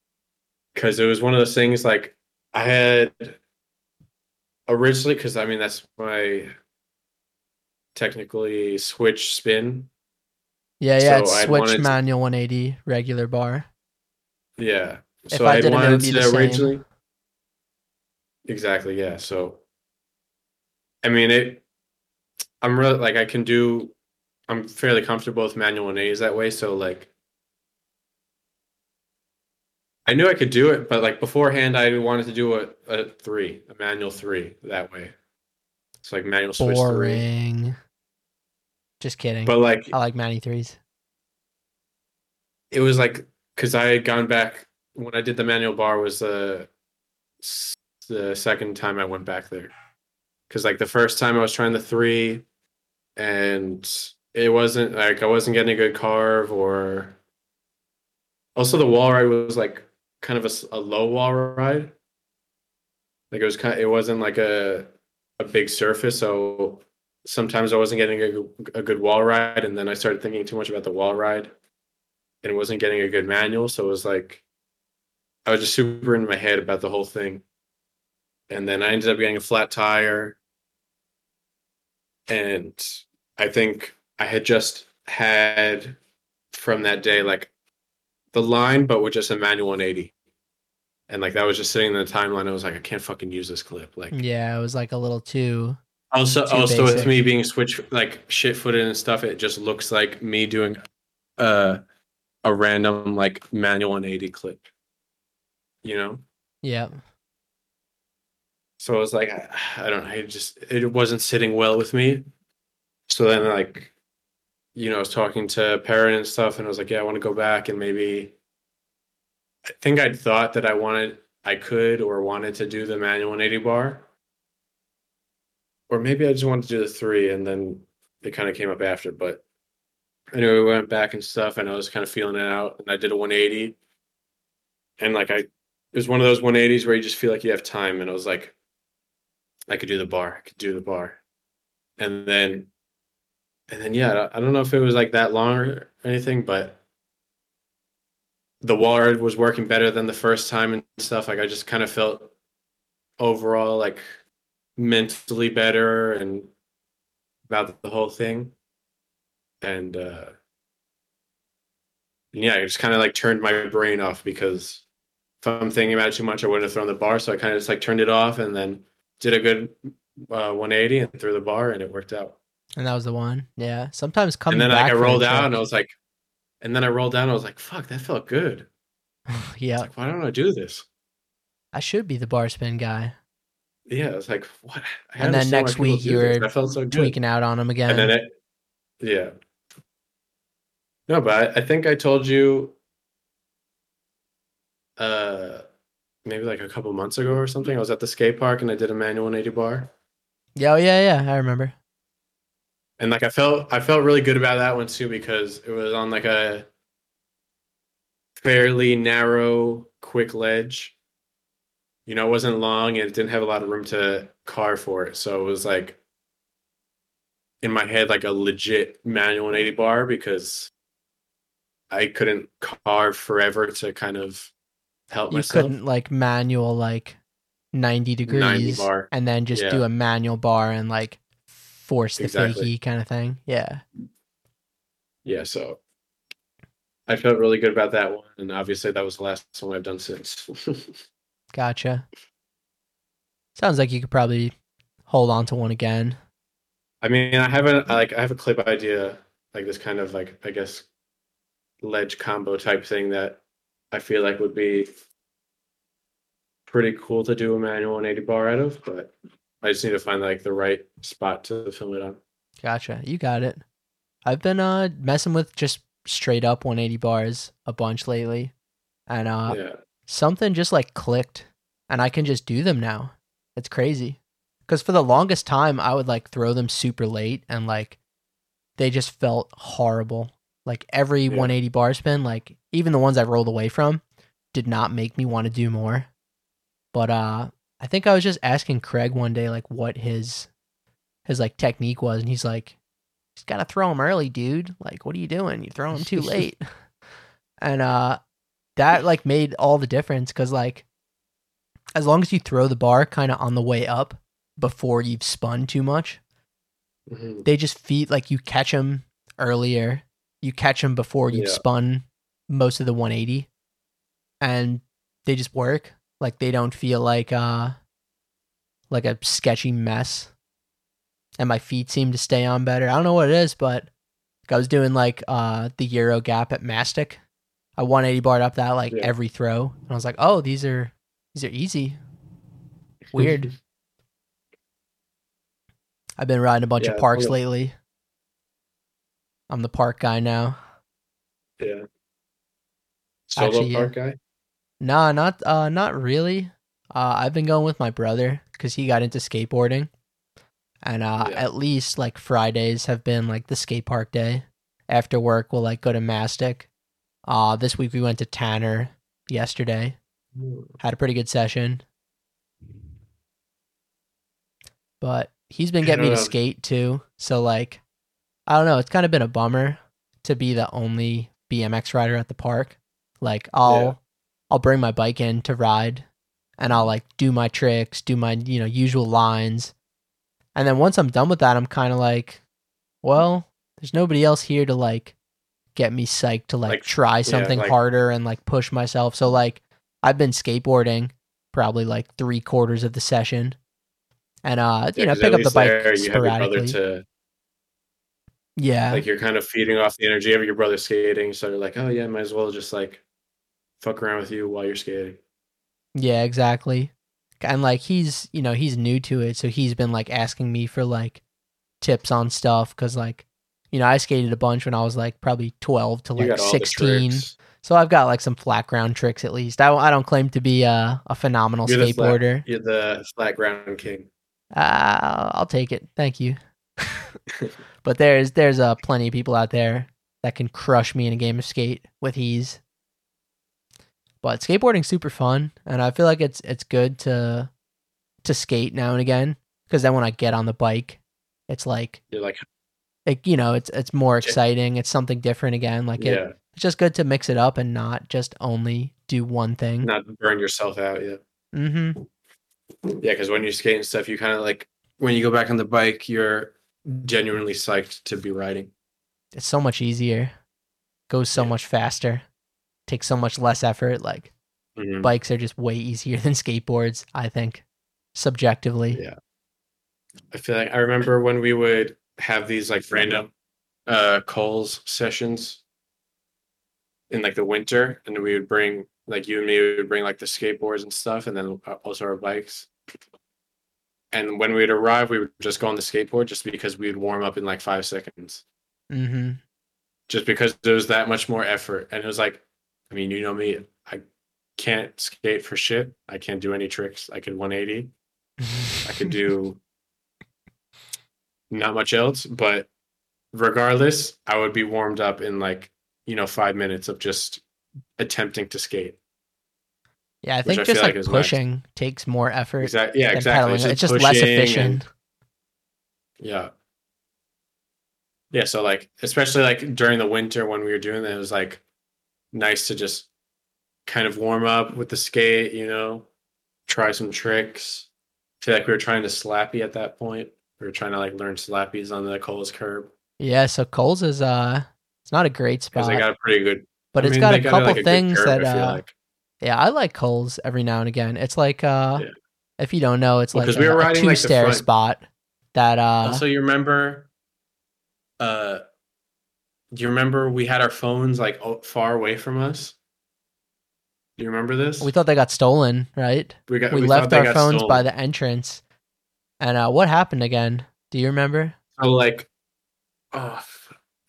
because it was one of those things like I had originally because I mean that's my technically switch spin. Yeah, yeah, it's So I'd switch wanted manual 180 regular bar. Yeah. If So I did it, it wanted to the same. originally. Exactly. Yeah. So. I mean it. I'm really like I can do. I'm fairly comfortable with manual and A's that way. So like. I knew I could do it, but like beforehand, I wanted to do a, a three, a manual three that way. It's like manual switch three. Boring. Just kidding. But like I like Manny threes. it was like because I had gone back when I did the manual bar was the the second time I went back there because like the first time I was trying the three and it wasn't like I wasn't getting a good carve or also the wall ride was like kind of a, a low wall ride. Like it was kind of, it wasn't like a a big surface, so sometimes I wasn't getting a, a good wall ride, and then I started thinking too much about the wall ride, and wasn't getting a good manual. So it was like I was just super in my head about the whole thing, and then I ended up getting a flat tire, and I think I had just had from that day like the line, but with just a manual 180. And like that was just sitting in the timeline. I was like, I can't fucking use this clip. Like Yeah, it was like a little too. also Too also with me being switch like shit footed and stuff, it just looks like me doing uh a random like manual 180 clip. You know? Yeah. So I was like, I, I don't know, it just it wasn't sitting well with me. So then like, you know, I was talking to Perrin and stuff, and I was like, yeah, I want to go back and maybe. I think I'd thought that I wanted, I could or wanted to do the manual 180 bar, or maybe I just wanted to do the three, and then it kind of came up after. But anyway, we went back and stuff, and I was kind of feeling it out, and I did a 180, and like I, it was one of those 180s where you just feel like you have time, and I was like, I could do the bar, I could do the bar, and then, and then yeah, I don't- know if it was like that long or anything, but the wall was working better than the first time and stuff. Like I just kind of felt overall like mentally better and about the whole thing, and uh yeah, I just kind of like turned my brain off because if I'm thinking about it too much, I wouldn't have thrown the bar. So I kind of just like turned it off and then did a good uh, 180 and threw the bar, and it worked out. And that was the one. Yeah. Sometimes coming and then like I rolled out and I was like, and then I rolled down. And I was like, fuck, that felt good. yeah. Like, why don't I do this? I should be the bar spin guy. Yeah, it's like what? And then next week you were so good. Tweaking out on him again. and then it, yeah. No, but I, I think I told you, uh, maybe like a couple months ago or something. I was at the skate park and I did a manual 180 bar, yeah, oh, yeah, yeah. I remember. And like I felt I felt really good about that one too because it was on like a fairly narrow, quick ledge. You know, it wasn't long and it didn't have a lot of room to carve for it. So it was like in my head like a legit manual 180 bar because I couldn't carve forever to kind of help You myself. couldn't like manual like 90 degrees bar. and then just do a manual bar and like force the Exactly. fakie kind of thing. Yeah. Yeah, so I felt really good about that one, and obviously that was the last one I've done since. Gotcha. Sounds like you could probably hold on to one again. I mean, I have a like I have a clip idea, like this kind of like I guess ledge combo type thing that I feel like would be pretty cool to do a manual 180 bar out of, but I just need to find like the right spot to film it on. Gotcha. You got it. I've been uh messing with just straight up 180 bars a bunch lately. And uh yeah, something just like clicked and I can just do them now. It's crazy. Cuz for the longest time I would like throw them super late and like they just felt horrible. Like every Yeah. 180 bar spin, like even the ones I rolled away from did not make me want to do more. But uh I think I was just asking Craig one day like what his his like technique was and he's like just got to throw him early, dude. Like what are you doing? You throw him too late. and uh that like made all the difference cuz like as long as you throw the bar kind of on the way up before you've spun too much, Mhm. they just feel like you catch them earlier. You catch them before you've Yeah. spun most of the 180 and they just work. Like they don't feel like uh like a sketchy mess. And my feet seem to stay on better. I don't know what it is, but like I was doing like uh the Euro gap at Mastic. I 180 barred up that like Yeah. every throw. And I was like, "Oh, these are these are easy." Weird. I've been riding a bunch Yeah, of parks lately. I'm the park guy now. yeah. Solo Actually, yeah. park guy. Nah, not uh not really. Uh I've been going with my brother cuz he got into skateboarding. And uh, Yeah. at least like Fridays have been like the skate park day. After work, we'll like go to Mastic. Uh, this week we went to Tanner yesterday. Had a pretty good session. But he's been getting me to skate too. So like I don't know, it's kind of been a bummer to be the only BMX rider at the park. Like I'll Yeah. I'll bring my bike in to ride and I'll like do my tricks, do my, you know, usual lines. And then once I'm done with that, I'm kind of like, well, there's nobody else here to like get me psyched to like, Like, try something like- harder and like push myself. So like I've been skateboarding probably like three quarters of the session. And uh, you know, pick up the bike there you have your brother sporadically. to yeah. like you're kind of feeding off the energy of your brother skating. So you're like, oh yeah, might as well just like fuck around with you while you're skating. Yeah, exactly. And like he's, you know, he's new to it, so he's been like asking me for like tips on stuff cuz like you know, I skated a bunch when I was like probably 12 to like got all the 16. So I've got like some flat ground tricks at least. I, I don't claim to be a, a phenomenal You're the flat- skateboarder. You're the flat ground king. Uh, I'll take it. Thank you. but there's there's uh, plenty of people out there that can crush me in a game of skate with ease. But skateboarding's super fun, and I feel like it's it's good to to skate now and again because then when I get on the bike, it's like You're like, it, you know it's it's more exciting. It's something different again. Like it, yeah, it's just good to mix it up and not just only do one thing. not burn yourself out. Yeah, Mm-hmm. yeah, because when you skate and stuff, you kind of like when you go back on the bike, you're genuinely psyched to be riding. it's so much easier goes so Yeah. much faster takes so much less effort like Mhm. bikes are just way easier than skateboards i think subjectively Yeah. I feel like I remember when we would have these like random uh Coles sessions in like the winter, and we would bring like you and me would bring like the skateboards and stuff, and then uh, also our bikes. And when we'd arrive, we would just go on the skateboard just because we'd warm up in like five seconds, mm-hmm just because there was that much more effort. And it was like, I mean, you know me, I can't skate for shit. I can't do any tricks. I could 180. I could do not much else, but regardless, I would be warmed up in like, you know, five minutes of just attempting to skate. yeah i think I just like like is nice. pushing takes more effort Exactly. Yeah, than exactly. it's just less pushing and- efficient yeah. Yeah. So like, especially like during the winter when we were doing that, it was like nice to just kind of warm up with the skate, you know, try some tricks. feel like we were trying to slappy at that point. We were trying to like learn slappies on the Coles curb yeah so cole's is uh it's not a great spot they got a pretty good. but I it's mean, got a got, couple like, things curb, that uh like. yeah i like cole's every now and again it's like uh Yeah. if you don't know it's Well, like we a, were a riding, like, two-stair spot that uh Also, you remember, uh, do you remember we had our phones like far away from us? Do you remember this? we thought they got stolen right we got we, thought left our phones by the entrance. And uh, what happened again? Do you remember? So like, oh,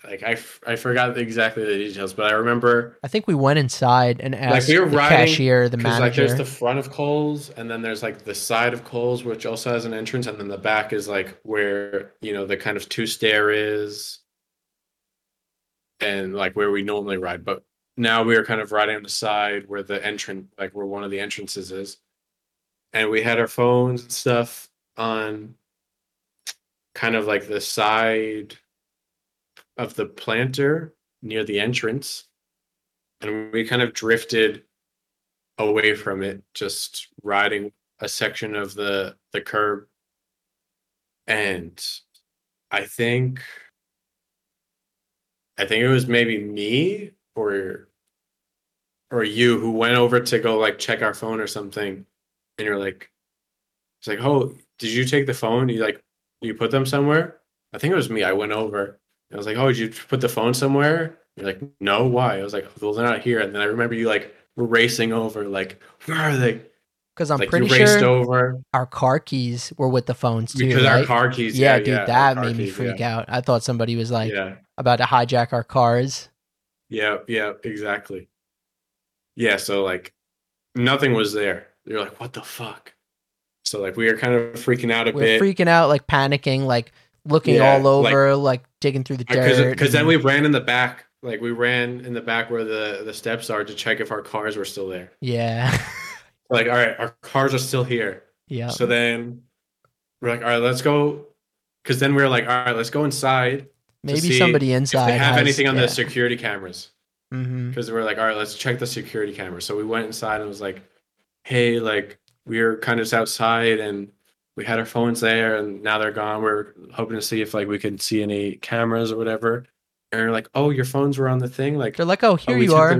like I, I forgot exactly the details, but I remember I think we went inside and asked we were the riding- cashier, the because like there's the front of Coles, and then there's like the side of Coles, which also has an entrance, and then the back is like where you know the kind of two stair is, and like where we normally ride. But now we are kind of riding on the side where the entrance, like where one of the entrances is, and we had our phones and stuff on kind of like the side of the planter near the entrance and we kind of drifted away from it just riding a section of the the curb and i think i think it was maybe me or or you who went over to go like check our phone or something and you're like it's like oh did you take the phone you like you put them somewhere i think it was me i went over I was like, "Oh, did you put the phone somewhere?" You're like, "No, why?" I was like, "Well, they're not here." And then I remember you like racing over, like, "Where are they?" Because I'm like pretty you raced sure over our car keys were with the phones too. because right? our car keys. yeah, Yeah, dude, yeah, that made me freak yeah. out. I thought somebody was like yeah, about to hijack our cars. yeah, yeah, exactly. Yeah, so like nothing was there. You're like, "What the fuck?" So like we are kind of freaking out a We're bit. freaking out, like panicking, like looking Yeah, all over, like, digging through the dirt. because then we ran in the back like we ran in the back where the the steps are to check if our cars were still there yeah, like all right our cars are still here yeah, so then we're like all right let's go because then we are like all right let's go inside maybe somebody if inside they have has- anything on yeah. the security cameras mm-hmm. because we're like all right let's check the security cameras so we went inside and was like hey like we were kind of just outside and we had our phones there and now they're gone we're hoping to see if like we could see any cameras or whatever and we're like oh your phones were on the thing like They're like, oh, oh, here we you are.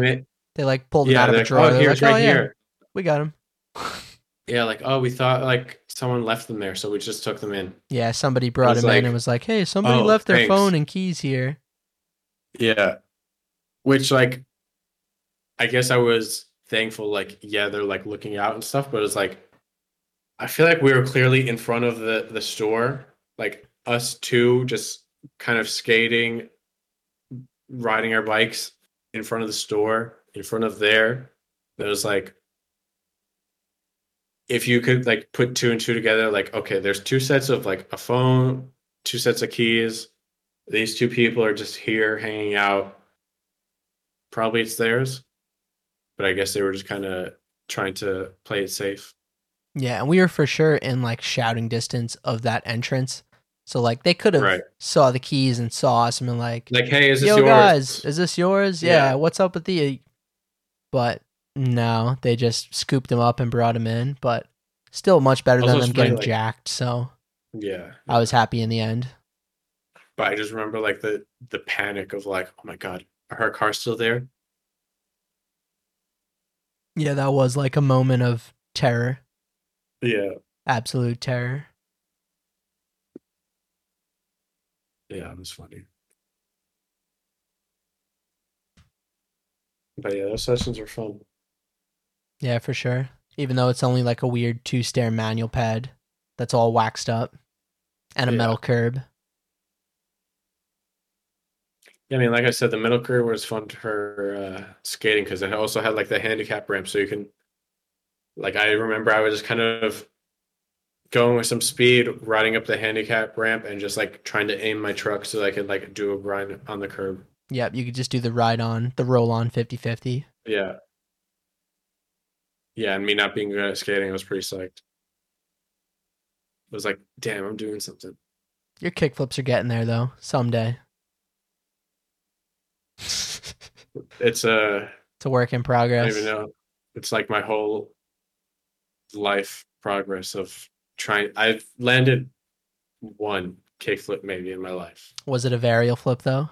They like pulled them yeah out of they're a like, oh, drawer. oh They're here's like, oh, right oh, yeah, here we got them. yeah like oh we thought like someone left them there so we just took them in Yeah, somebody brought was him in and was like, hey, somebody "Oh, left their thanks." phone and keys here. yeah which like i guess i was thankful like yeah they're like looking out and stuff but it's like i feel like we were clearly in front of the the store like us two just kind of skating riding our bikes in front of the store in front of there it was like if you could like put two and two together like okay there's two sets of like a phone two sets of keys these two people are just here hanging out probably it's theirs but i guess they were just kind of trying to play it safe Yeah, and we were for sure in like shouting distance of that entrance. So like they could have Right. saw the keys and saw us and been like, like hey is this "Yo yours guys, is this yours? Yeah. Yeah. what's up with the?" But no, they just scooped him up and brought him in. But still, much better Also, than them getting like- jacked. So yeah I was happy in the end. but i just remember like the the panic of like oh my god are her car still there Yeah, that was like a moment of terror, yeah absolute terror. yeah it was funny but yeah those sessions were fun Yeah, for sure. Even though it's only like a weird two stair manual pad that's all waxed up and a Yeah. metal curb. Yeah, I mean, like I said, the metal curb was fun for uh, skating because it also had like the handicap ramp, so you can, like, I remember I was just kind of going with some speed, riding up the handicap ramp, and just like trying to aim my truck so I could like do a grind on the curb. Yep, you could just do the ride on, the roll on 50 50. Yeah, yeah, and me not being good at skating, I was pretty psyched. It was like, damn, I'm doing something. Your kickflips are getting there though, someday. It's a It's a work in progress. I don't even know. It's like my whole life progress of trying. I've landed one kickflip maybe in my life. Was it a varial flip though?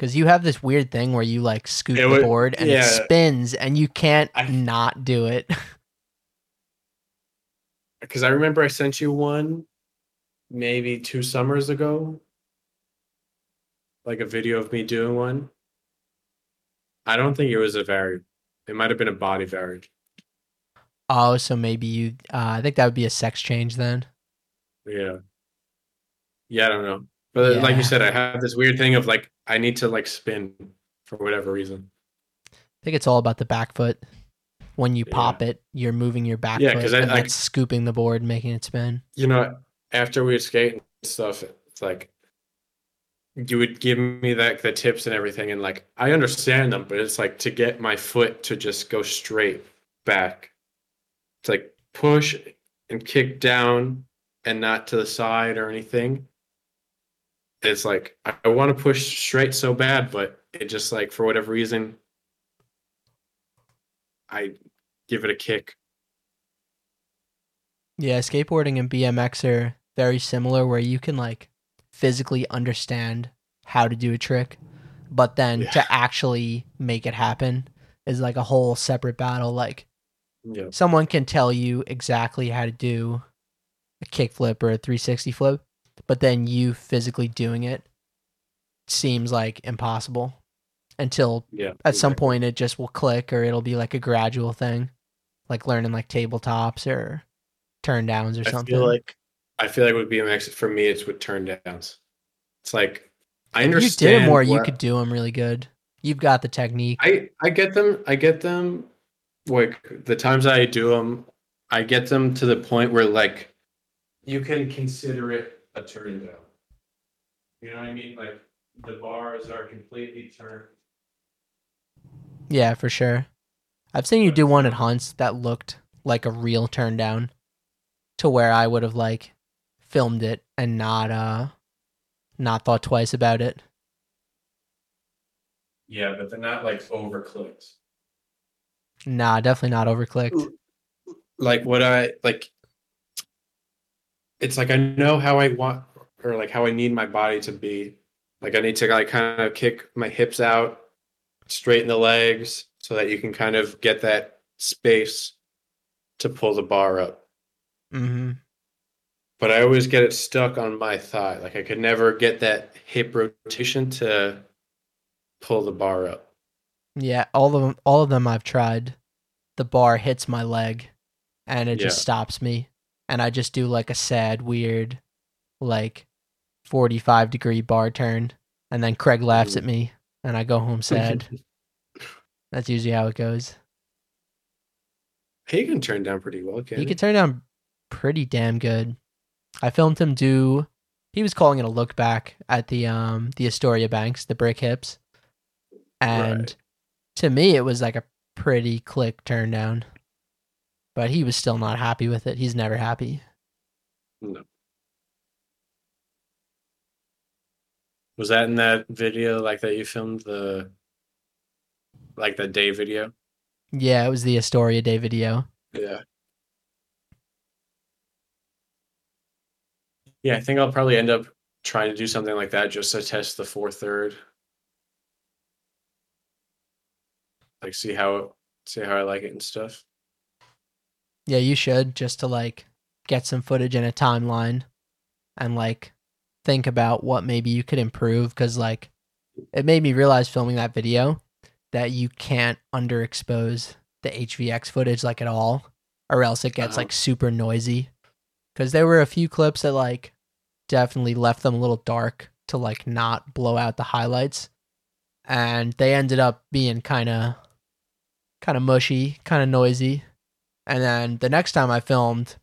Because you have this weird thing where you like scoop It the wa- board and it spins and you can't I- not do it. Because I remember I sent you one maybe two summers ago, like a video of me doing one. I don't think it was a varial. It might have been a body varial. oh, so maybe you. Uh, I think that would be a sex change then. Yeah. Yeah, I don't know. But like you said, I have this weird thing of like I need to like spin for whatever reason. I think it's all about the back foot. When you Yeah. pop it, you're moving your back Yeah, foot I- and I- that's scooping the board, making it spin. you know, after we would skate and stuff, it's like you would give me like the tips and everything, and like I understand them, but it's like to get my foot to just go straight back. It's like push and kick down and not to the side or anything. It's like I, I want to push straight so bad, but it just like for whatever reason I give it a kick. Yeah, skateboarding and BMX are very similar where you can like physically understand how to do a trick, but then Yeah. to actually make it happen is like a whole separate battle. Like Yeah. someone can tell you exactly how to do a kickflip or a 360 flip, but then you physically doing it seems like impossible until Yeah. at some exactly. point it just will click or it'll be like a gradual thing like learning like tabletops or turn downs or something I something feel like I feel like with BMX for me, it's with turn downs. It's like I if you understand. did more you could do them really good you've got the technique I I get them. I get them. Like the times I do them, I get them to the point where like you can consider it a turn down. You know what I mean? Like the bars are completely turned. Yeah, for sure. I've seen you do one at Hunts that looked like a real turn down to where I would have like filmed it and not uh not thought twice about it. Yeah, but they're not like overclicked. Nah, definitely not overclicked. Like what I like it's like I know how I want or like how I need my body to be. Like I need to like kind of kick my hips out, straighten the legs so that you can kind of get that space to pull the bar up. Mm-hmm. But I always get it stuck on my thigh. Like I could never get that hip rotation to pull the bar up. Yeah, all of them, all of them I've tried. The bar hits my leg, and it just stops me, and I just do like a sad, weird, like forty-five degree bar turn, and then Craig laughs at me, and I go home sad. That's usually how it goes. he can turn down pretty well, can He could turn down pretty damn good. I filmed him do. He was calling it a look back at the um the Astoria Banks, the brick hips, and Right. to me it was like a pretty click turn down. But he was still not happy with it. He's never happy. No. Was that in that video like that you filmed the like the day video? Yeah, it was the Astoria Day video. Yeah. Yeah, I think I'll probably end up trying to do something like that just to test the four third. Like see how see how I like it and stuff. Yeah, you should just to like get some footage in a timeline and like think about what maybe you could improve cuz like it made me realize filming that video that you can't underexpose the HVX footage like at all or else it gets Uh-huh. like super noisy cuz there were a few clips that like definitely left them a little dark to like not blow out the highlights and they ended up being kind of kind of mushy, kind of noisy. And then the next time I filmed,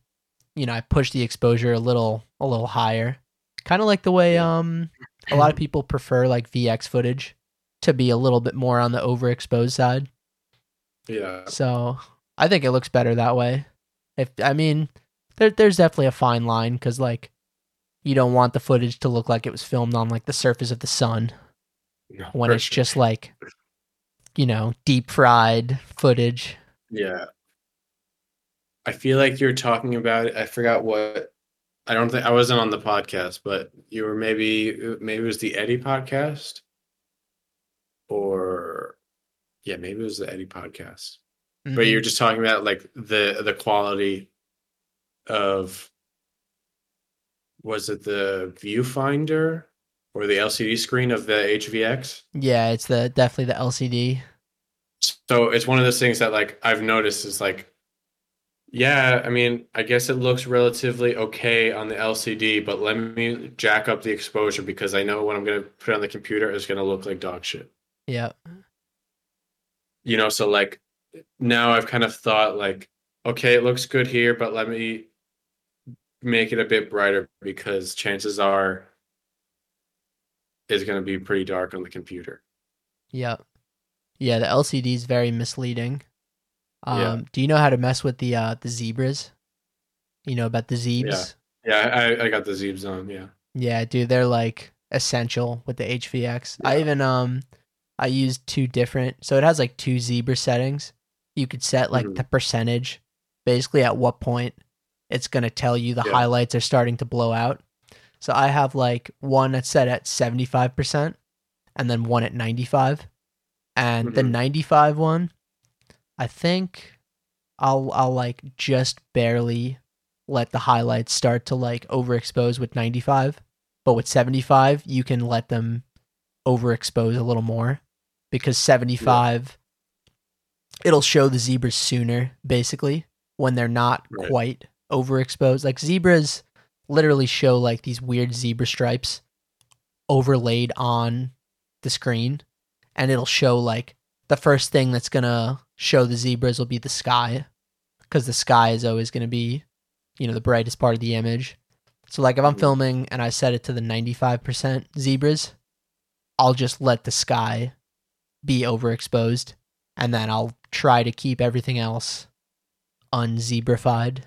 you know, I pushed the exposure a little a little higher. Kind of like the way um a lot of people prefer like VX footage to be a little bit more on the overexposed side. Yeah. So, I think it looks better that way. If I mean, there there's definitely a fine line cuz like you don't want the footage to look like it was filmed on like the surface of the sun No, when it's just like you know, deep fried footage. Yeah. I feel like you're talking about. I forgot what I don't think I wasn't on the podcast, but you were maybe maybe it was the Eddie podcast or yeah, maybe it was the Eddie podcast. But Mhm. you're just talking about like the the quality of was it the viewfinder or the LCD screen of the HVX? Yeah, it's the definitely the LCD. So it's one of those things that like I've noticed is like, yeah, I mean, I guess it looks relatively okay on the LCD, but let me jack up the exposure because I know when I'm gonna put it on the computer, it's gonna look like dog shit. Yeah. You know, so like now I've kind of thought like, okay, it looks good here, but let me make it a bit brighter because chances are it's gonna be pretty dark on the computer. Yeah. Yeah, the LCD is very misleading. Um, Yeah. do you know how to mess with the uh the zebras? You know about the zebs? Yeah, I, I got the Zeebs on, yeah. Yeah, dude, they're like essential with the HVX. I even um I used two different so it has like two zebra settings. You could set like Mhm. the percentage, basically at what point it's gonna tell you the Yeah. highlights are starting to blow out. So I have like one that's set at seventy five percent and then one at ninety five. And the Mhm. ninety five one, I think I'll I'll like just barely let the highlights start to like overexpose with 95 but with 75 you can let them overexpose a little more because 75 it'll show the zebras sooner basically when they're not Right. quite overexposed like zebras literally show like these weird zebra stripes overlaid on the screen and it'll show like the first thing that's gonna show the zebras will be the sky because the sky is always going to be, you know, the brightest part of the image. So like if I'm Mhm. filming and I set it to the 95% zebras, I'll just let the sky be overexposed and then I'll try to keep everything else unzebrified.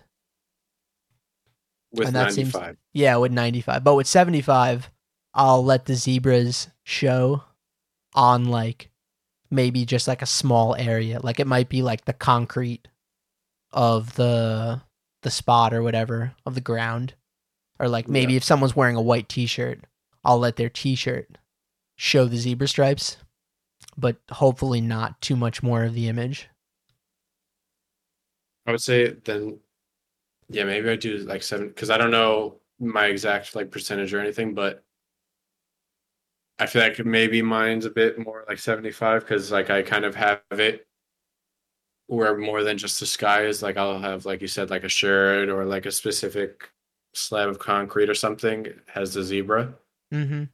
with And that seems- 95. Yeah, with 95. But with 75, I'll let the zebras show on like maybe just like a small area. Like it might be like the concrete of the the spot or whatever of the ground. Or like maybe Yeah. if someone's wearing a white t-shirt, I'll let their t-shirt show the zebra stripes, but hopefully not too much more of the image. I would say then, yeah, maybe I do like seven because I don't know my exact like percentage or anything, but I feel like maybe mine's a bit more like 75 because like I kind of have it where more than just the sky is like I'll have like you said like a shirt or like a specific slab of concrete or something has the zebra. Mm-hmm.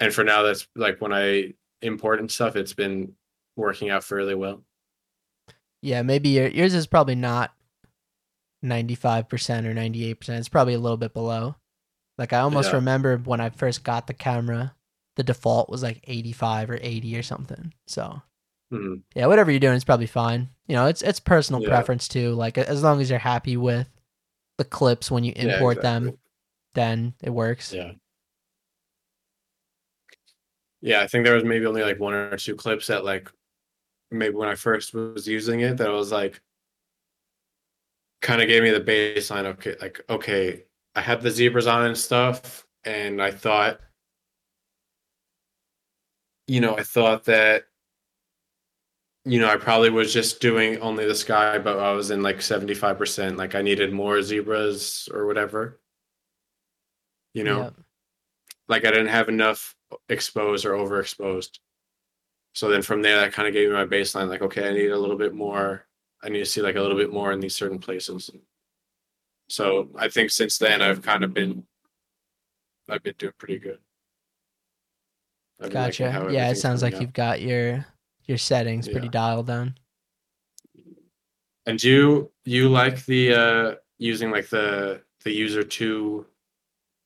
And for now that's like when I import and stuff, it's been working out fairly well. Yeah, maybe your, yours is probably not 95% or 98%. It's probably a little bit below. Like I almost Yeah. remember when I first got the camera, the default was like 85 or 80 or something. So, Mhm. yeah, whatever you're doing is probably fine. You know, it's it's personal Yeah. preference too. Like as long as you're happy with the clips when you Yeah, import them, then it works. Yeah. Yeah, I think there was maybe only like one or two clips that like maybe when I first was using it that I was like kind of gave me the baseline. Okay, like okay, I had the zebras on and stuff, and I thought, you know, I thought that, you know, I probably was just doing only the sky, but I was in like seventy five percent. Like I needed more zebras or whatever. You know Yep. like I didn't have enough exposed or overexposed. So then from there, that kind of gave me my baseline. Like, okay, I need a little bit more. I need to see like a little bit more in these certain places. So I think since then, I've kind of been, I've been doing pretty good. I've Gotcha. how Yeah, it sounds like out. you've got your your settings pretty dialed down. And you you like the uh using like the the user two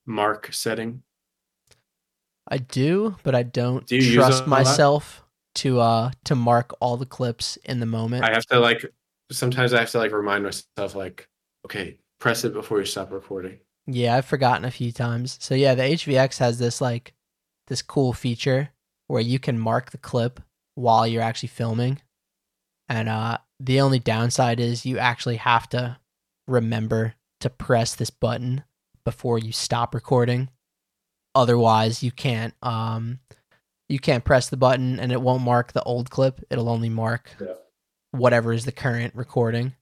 mark setting? I do, but I don't Do trust it a lot? myself to uh to mark all the clips in the moment. I have to like sometimes I have to like remind myself like, okay, press it before you stop recording. Yeah, I've forgotten a few times. So yeah, the HVX has this like this cool feature where you can mark the clip while you're actually filming. And uh the only downside is you actually have to remember to press this button before you stop recording. Otherwise, you can't um you can't press the button and it won't mark the old clip. It'll only mark Yeah. whatever is the current recording.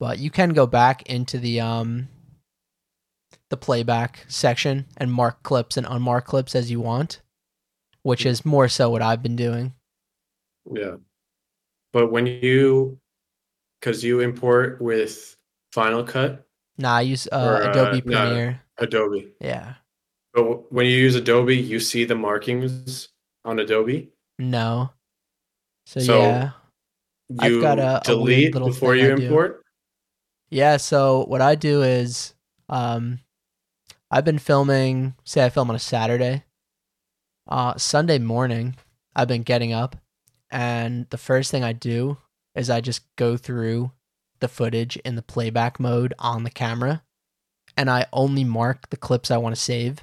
But you can go back into the um the playback section and mark clips and unmark clips as you want, which is more so what I've been doing. Yeah. But when you because you import with Final Cut, Nah, I use uh, Or, uh, Adobe no. Premiere. Adobe. Yeah. But when you use Adobe, you see the markings on Adobe. No. So, So, yeah. I've got a- a delete little before you I do. import. Yeah, so what I do is um I've been filming say I film on a Saturday. Uh Sunday morning, I've been getting up and the first thing I do is I just go through the footage in the playback mode on the camera and I only mark the clips I want to save.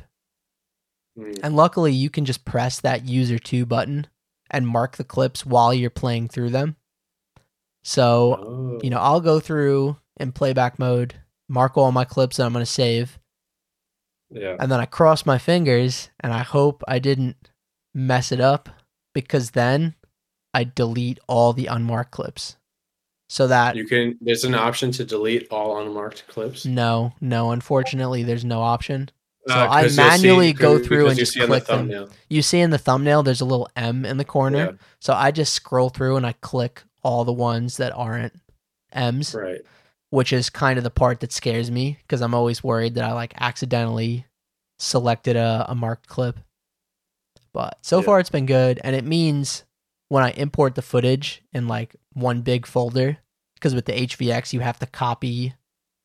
Hmm. And luckily you can just press that user 2 button and mark the clips while you're playing through them. So Oh. you know, I'll go through in playback mode, mark all my clips that I'm going to save, yeah. and then I cross my fingers and I hope I didn't mess it up because then I delete all the unmarked clips. So that You can. There's an option to delete all unmarked clips. no, no, unfortunately there's no option. So Uh, I you'll see- manually go through and just on the click them. You see in the thumbnail there's a little M in the corner. Yeah, So I just scroll through and I click all the ones that aren't M's. right. Which is kind of the part that scares me because I'm always worried that I like accidentally selected a, a marked clip. But so Yeah. far it's been good, and it means when I import the footage in like one big folder, because with the HVX you have to copy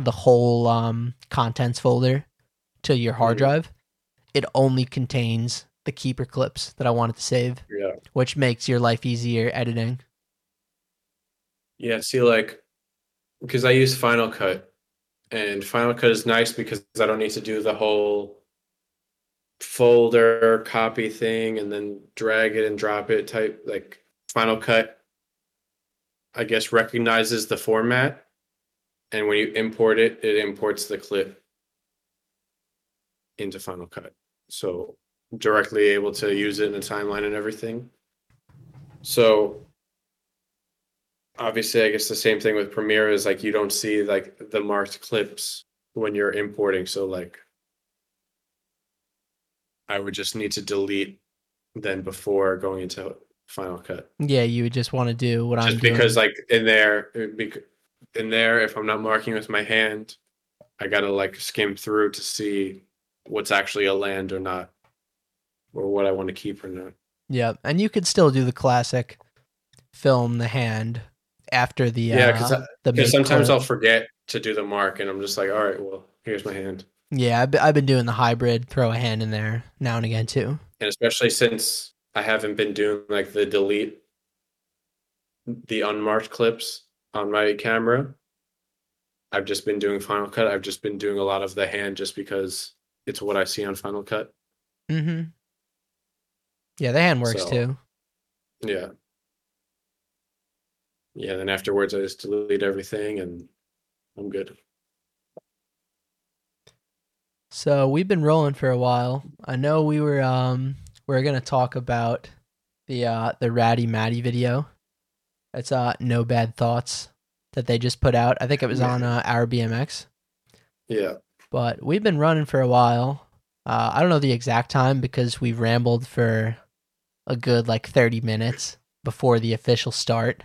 the whole um, contents folder to your hard Mhm. drive. It only contains the keeper clips that I wanted to save, Yeah. which makes your life easier editing. Yeah, see, like, because I use Final Cut, and Final Cut is nice because I don't need to do the whole folder copy thing and then drag it and drop it type. Like, Final Cut, I guess, recognizes the format, and when you import it, it imports the clip into Final Cut. So, directly able to use it in a timeline and everything. So, obviously i guess the same thing with premiere is like you don't see like the marked clips when you're importing so like i would just need to delete then before going into final cut Yeah, you would just want to do what I'm doing. because like in there uh, it in there if i'm not marking with my hand i gotta like skim through to see what's actually a land or not or what i want to keep or not Yeah, and you could still do the classic film the hand after the Yeah, uh, 'cause I- the because make sometimes i'll forget to do the mark and i'm just like all right well here's my hand yeah I've, I've been doing the hybrid throw a hand in there now and again too. and especially since I haven't been doing like the delete the unmarked clips on my camera. I've just been doing Final Cut. I've just been doing a lot of the hand just because it's what I see on Final Cut. Mm-hmm. Yeah, the hand works So- too. Yeah. Yeah, then afterwards I just delete everything and I'm good. So we've been rolling for a while. I know we were um we are gonna talk about the uh the Ratty Matty video. It's uh no bad thoughts that they just put out. I think it was on uh, our BMX. Yeah. But we've been running for a while. Uh, I don't know the exact time because we've rambled for a good like thirty minutes before the official start.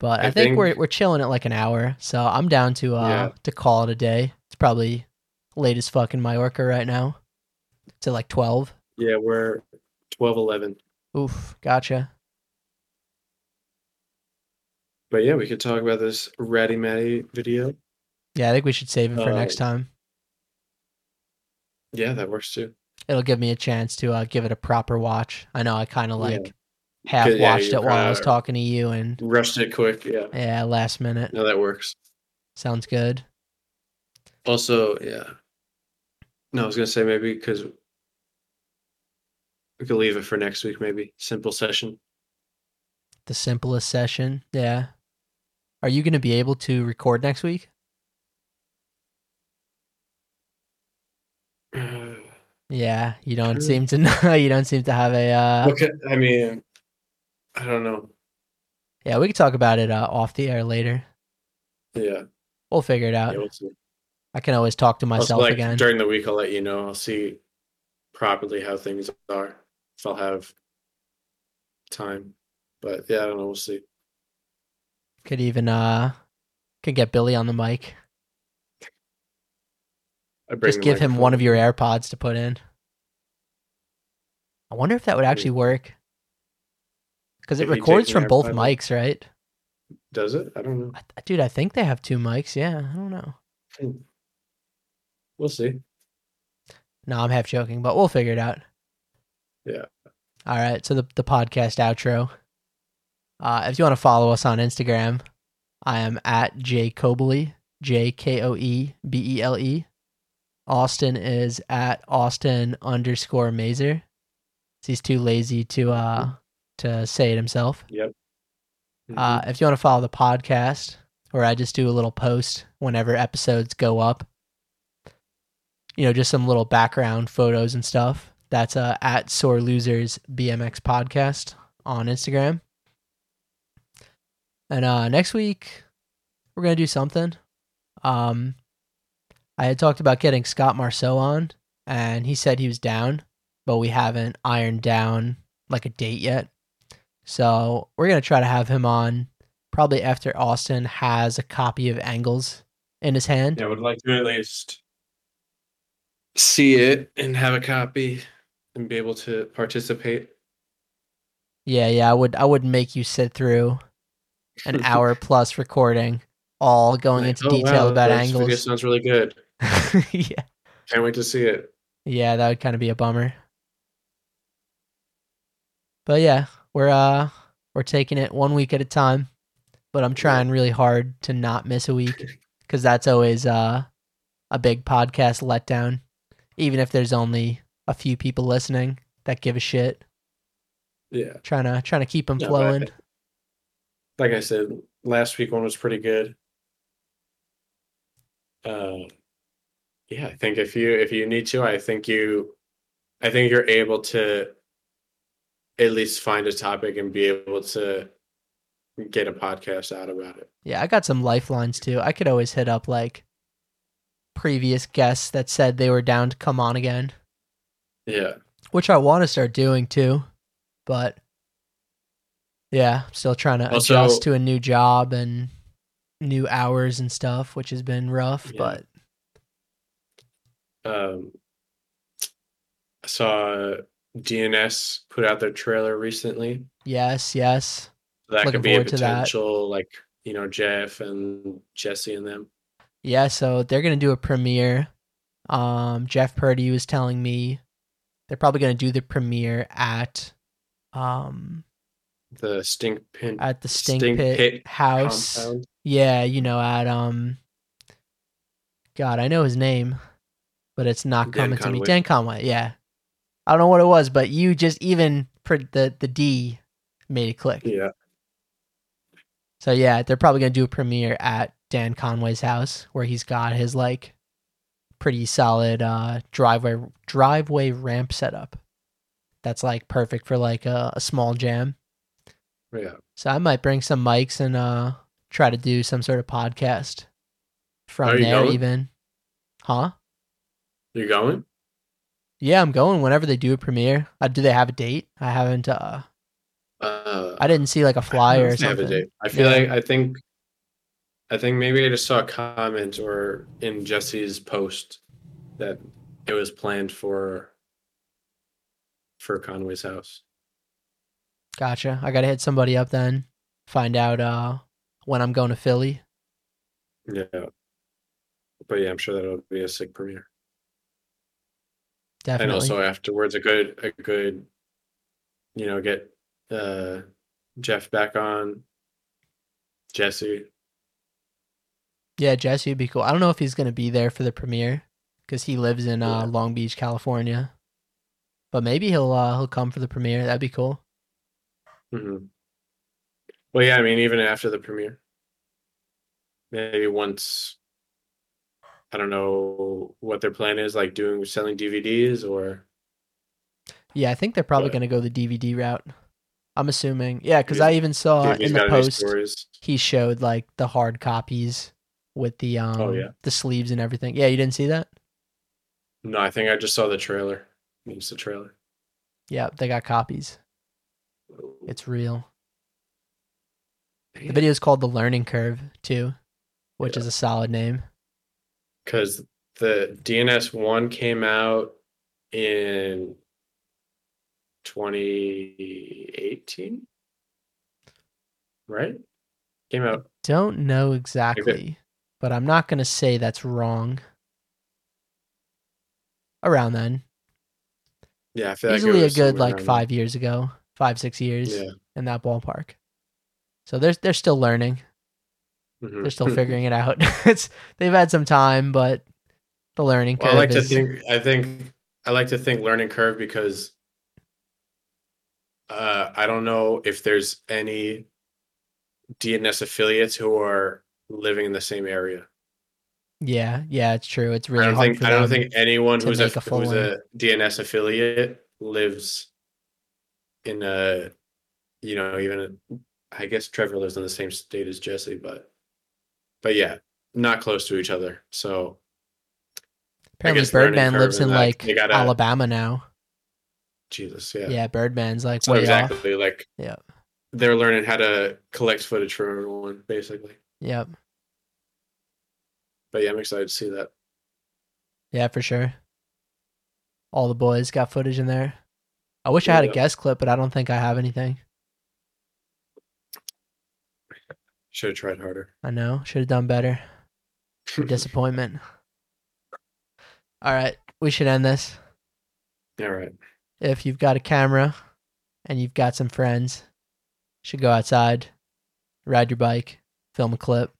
But I, I think, we're we're chilling at like an hour, so I'm down to uh Yeah. to call it a day. It's probably late as fuck in Mallorca right now. To like twelve. Yeah, we're 12 11. Oof, gotcha. But yeah, we could talk about this Ratty Matty video. Yeah, I think we should save it for Uh, next time. Yeah, that works too. It'll give me a chance to uh, give it a proper watch. I know I kind of Yeah. Half Good, yeah, watched it while I was talking to you, and Rushed it quick. Yeah. yeah, last minute. No, that works. Sounds good. Also, yeah. No, I was gonna say maybe because we could leave it for next week. Maybe simple session. The simplest session. Yeah. Are you going to be able to record next week? Yeah, you don't seem to know. You don't seem to have a. Uh, okay, I mean, I don't know. yeah, we can talk about it uh, off the air later. Yeah, We'll figure it yeah out. we'll see. I can always talk to myself like again. during the week, I'll let you know. I'll see properly how things are if I'll have time. But yeah, I don't know. We'll see. Could even uh, could get Billy on the mic. I bring Just give him one of your AirPods to put in. I wonder if that would actually work. Because it records from both mics, right? Does it? I don't know. I- Dude, I think they have two mics. Yeah, I don't know. We'll see. No, I'm half joking, but we'll figure it out. Yeah. All right. So the the podcast outro. Uh, if you want to follow us on Instagram, I am at J Koebele, J K O E B E L E. Austin is at Austin underscore Mazer. He's too lazy to uh to say it himself. Yep. Uh, if you want to follow the podcast, where I just do a little post whenever episodes go up, you know, just some little background photos and stuff. That's uh, at Sore Losers BMX Podcast on Instagram. And uh, next week, we're gonna do something. Um, I had talked about getting Scott Marceau on, and he said he was down, but we haven't ironed down like a date yet. So we're gonna try to have him on probably after Austin has a copy of Angles in his hand. Yeah, I would like to at least see it and have a copy and be able to participate. Yeah, yeah. I would I wouldn't make you sit through an hour plus recording, all going Like, into "Oh, detail wow, about this Video angles. sounds really good. yeah, Can't wait to see it. yeah, that would kind of be a bummer. But yeah, we're uh we're taking it one week at a time. But I'm trying really hard to not miss a week because that's always uh a big podcast letdown. Even if there's only a few people listening that give a shit, Yeah. trying to trying to keep them No, flowing. Like I said, last week one was pretty good. Uh, yeah, I think if you if you need to, I think you, I think you're able to at least find a topic and be able to get a podcast out about it. Yeah, I got some lifelines too. I could always hit up like previous guests that said they were down to come on again, Yeah. which I want to start doing too. But yeah, I'm still trying to Also- adjust to a new job and new hours and stuff, which has been rough. Yeah. But Um, I saw DNS put out their trailer recently. yes, yes. That Looking could be a forward to that. potential, like you know, Jeff and Jesse and them. Yeah, so they're gonna do a premiere. Um, Jeff Purdy was telling me they're probably gonna do the premiere at um The stink pin at the Stink, Stink Pit, Pit house. compound. Yeah, you know, at um God, I know his name, but it's not Dan coming to me. Dan Conway, yeah. I don't know what it was, but you just even the the D made it click. Yeah, So yeah, they're probably gonna do a premiere at Dan Conway's house where he's got his like pretty solid uh driveway driveway ramp setup. That's like perfect for like a, a small jam. yeah. So I might bring some mics and uh try to do some sort of podcast from there going? even. Huh? You going? Yeah, I'm going whenever they do a premiere. Uh, do they have a date? I haven't uh Uh, I didn't see like a flyer or they have a something. date. I feel Yeah. like I think, I think maybe I just saw a comment or in Jesse's post that it was planned for for Conway's house. Gotcha. I gotta hit somebody up then. Find out uh when I'm going to Philly. Yeah, but yeah, I'm sure that'll be a sick premiere. Definitely. and also afterwards a good a good you know get uh jeff back on jesse Yeah, Jesse would be cool. I don't know if he's gonna be there for the premiere because he lives in uh. Long Beach, California. But maybe he'll uh, he'll come for the premiere. That'd be cool. hmm well yeah i mean even after the premiere maybe once i don't know what their plan is like doing selling dvds or Yeah, I think they're probably gonna go the DVD route. I'm assuming. Yeah, because I even saw in the post he showed like the hard copies with the um Oh, yeah. the sleeves and everything. Yeah, you didn't see that? no i think i just saw the trailer means the trailer Yeah, they got copies. It's real. The video is called The Learning Curve too, which Yeah. is a solid name. Because the DNS one came out in 2018, right? Came out. Don't know exactly, but I'm not gonna say that's wrong. Around then, Yeah, I feel like easily a good like five years ago, five six years there. in that ballpark. So they're they're still learning. Mhm. They're still figuring it out. it's they've had some time, but the learning curve Well, I like to think. I think I like to think learning curve because uh, I don't know if there's any DNS affiliates who are living in the same area. yeah, yeah, it's true. It's really I don't hard think I don't think anyone who's a, a who's one. a DNS affiliate lives in a you know even a, I guess Trevor lives in the same state as Jesse, but but yeah, not close to each other. So Apparently, Birdman lives in that, like gotta- Alabama now. Jesus, yeah, Yeah, Birdman's like so way off. exactly like Yeah. they're learning how to collect footage from everyone basically. Yep. But yeah, I'm excited to see that. Yeah, for sure. All the boys got footage in there. I wish I had a Yeah. guest clip, but I don't think I have anything. Should have tried harder. I know. Should have done better. Disappointment. All right. We should end this. All right. If you've got a camera and you've got some friends, you should go outside, ride your bike, film a clip.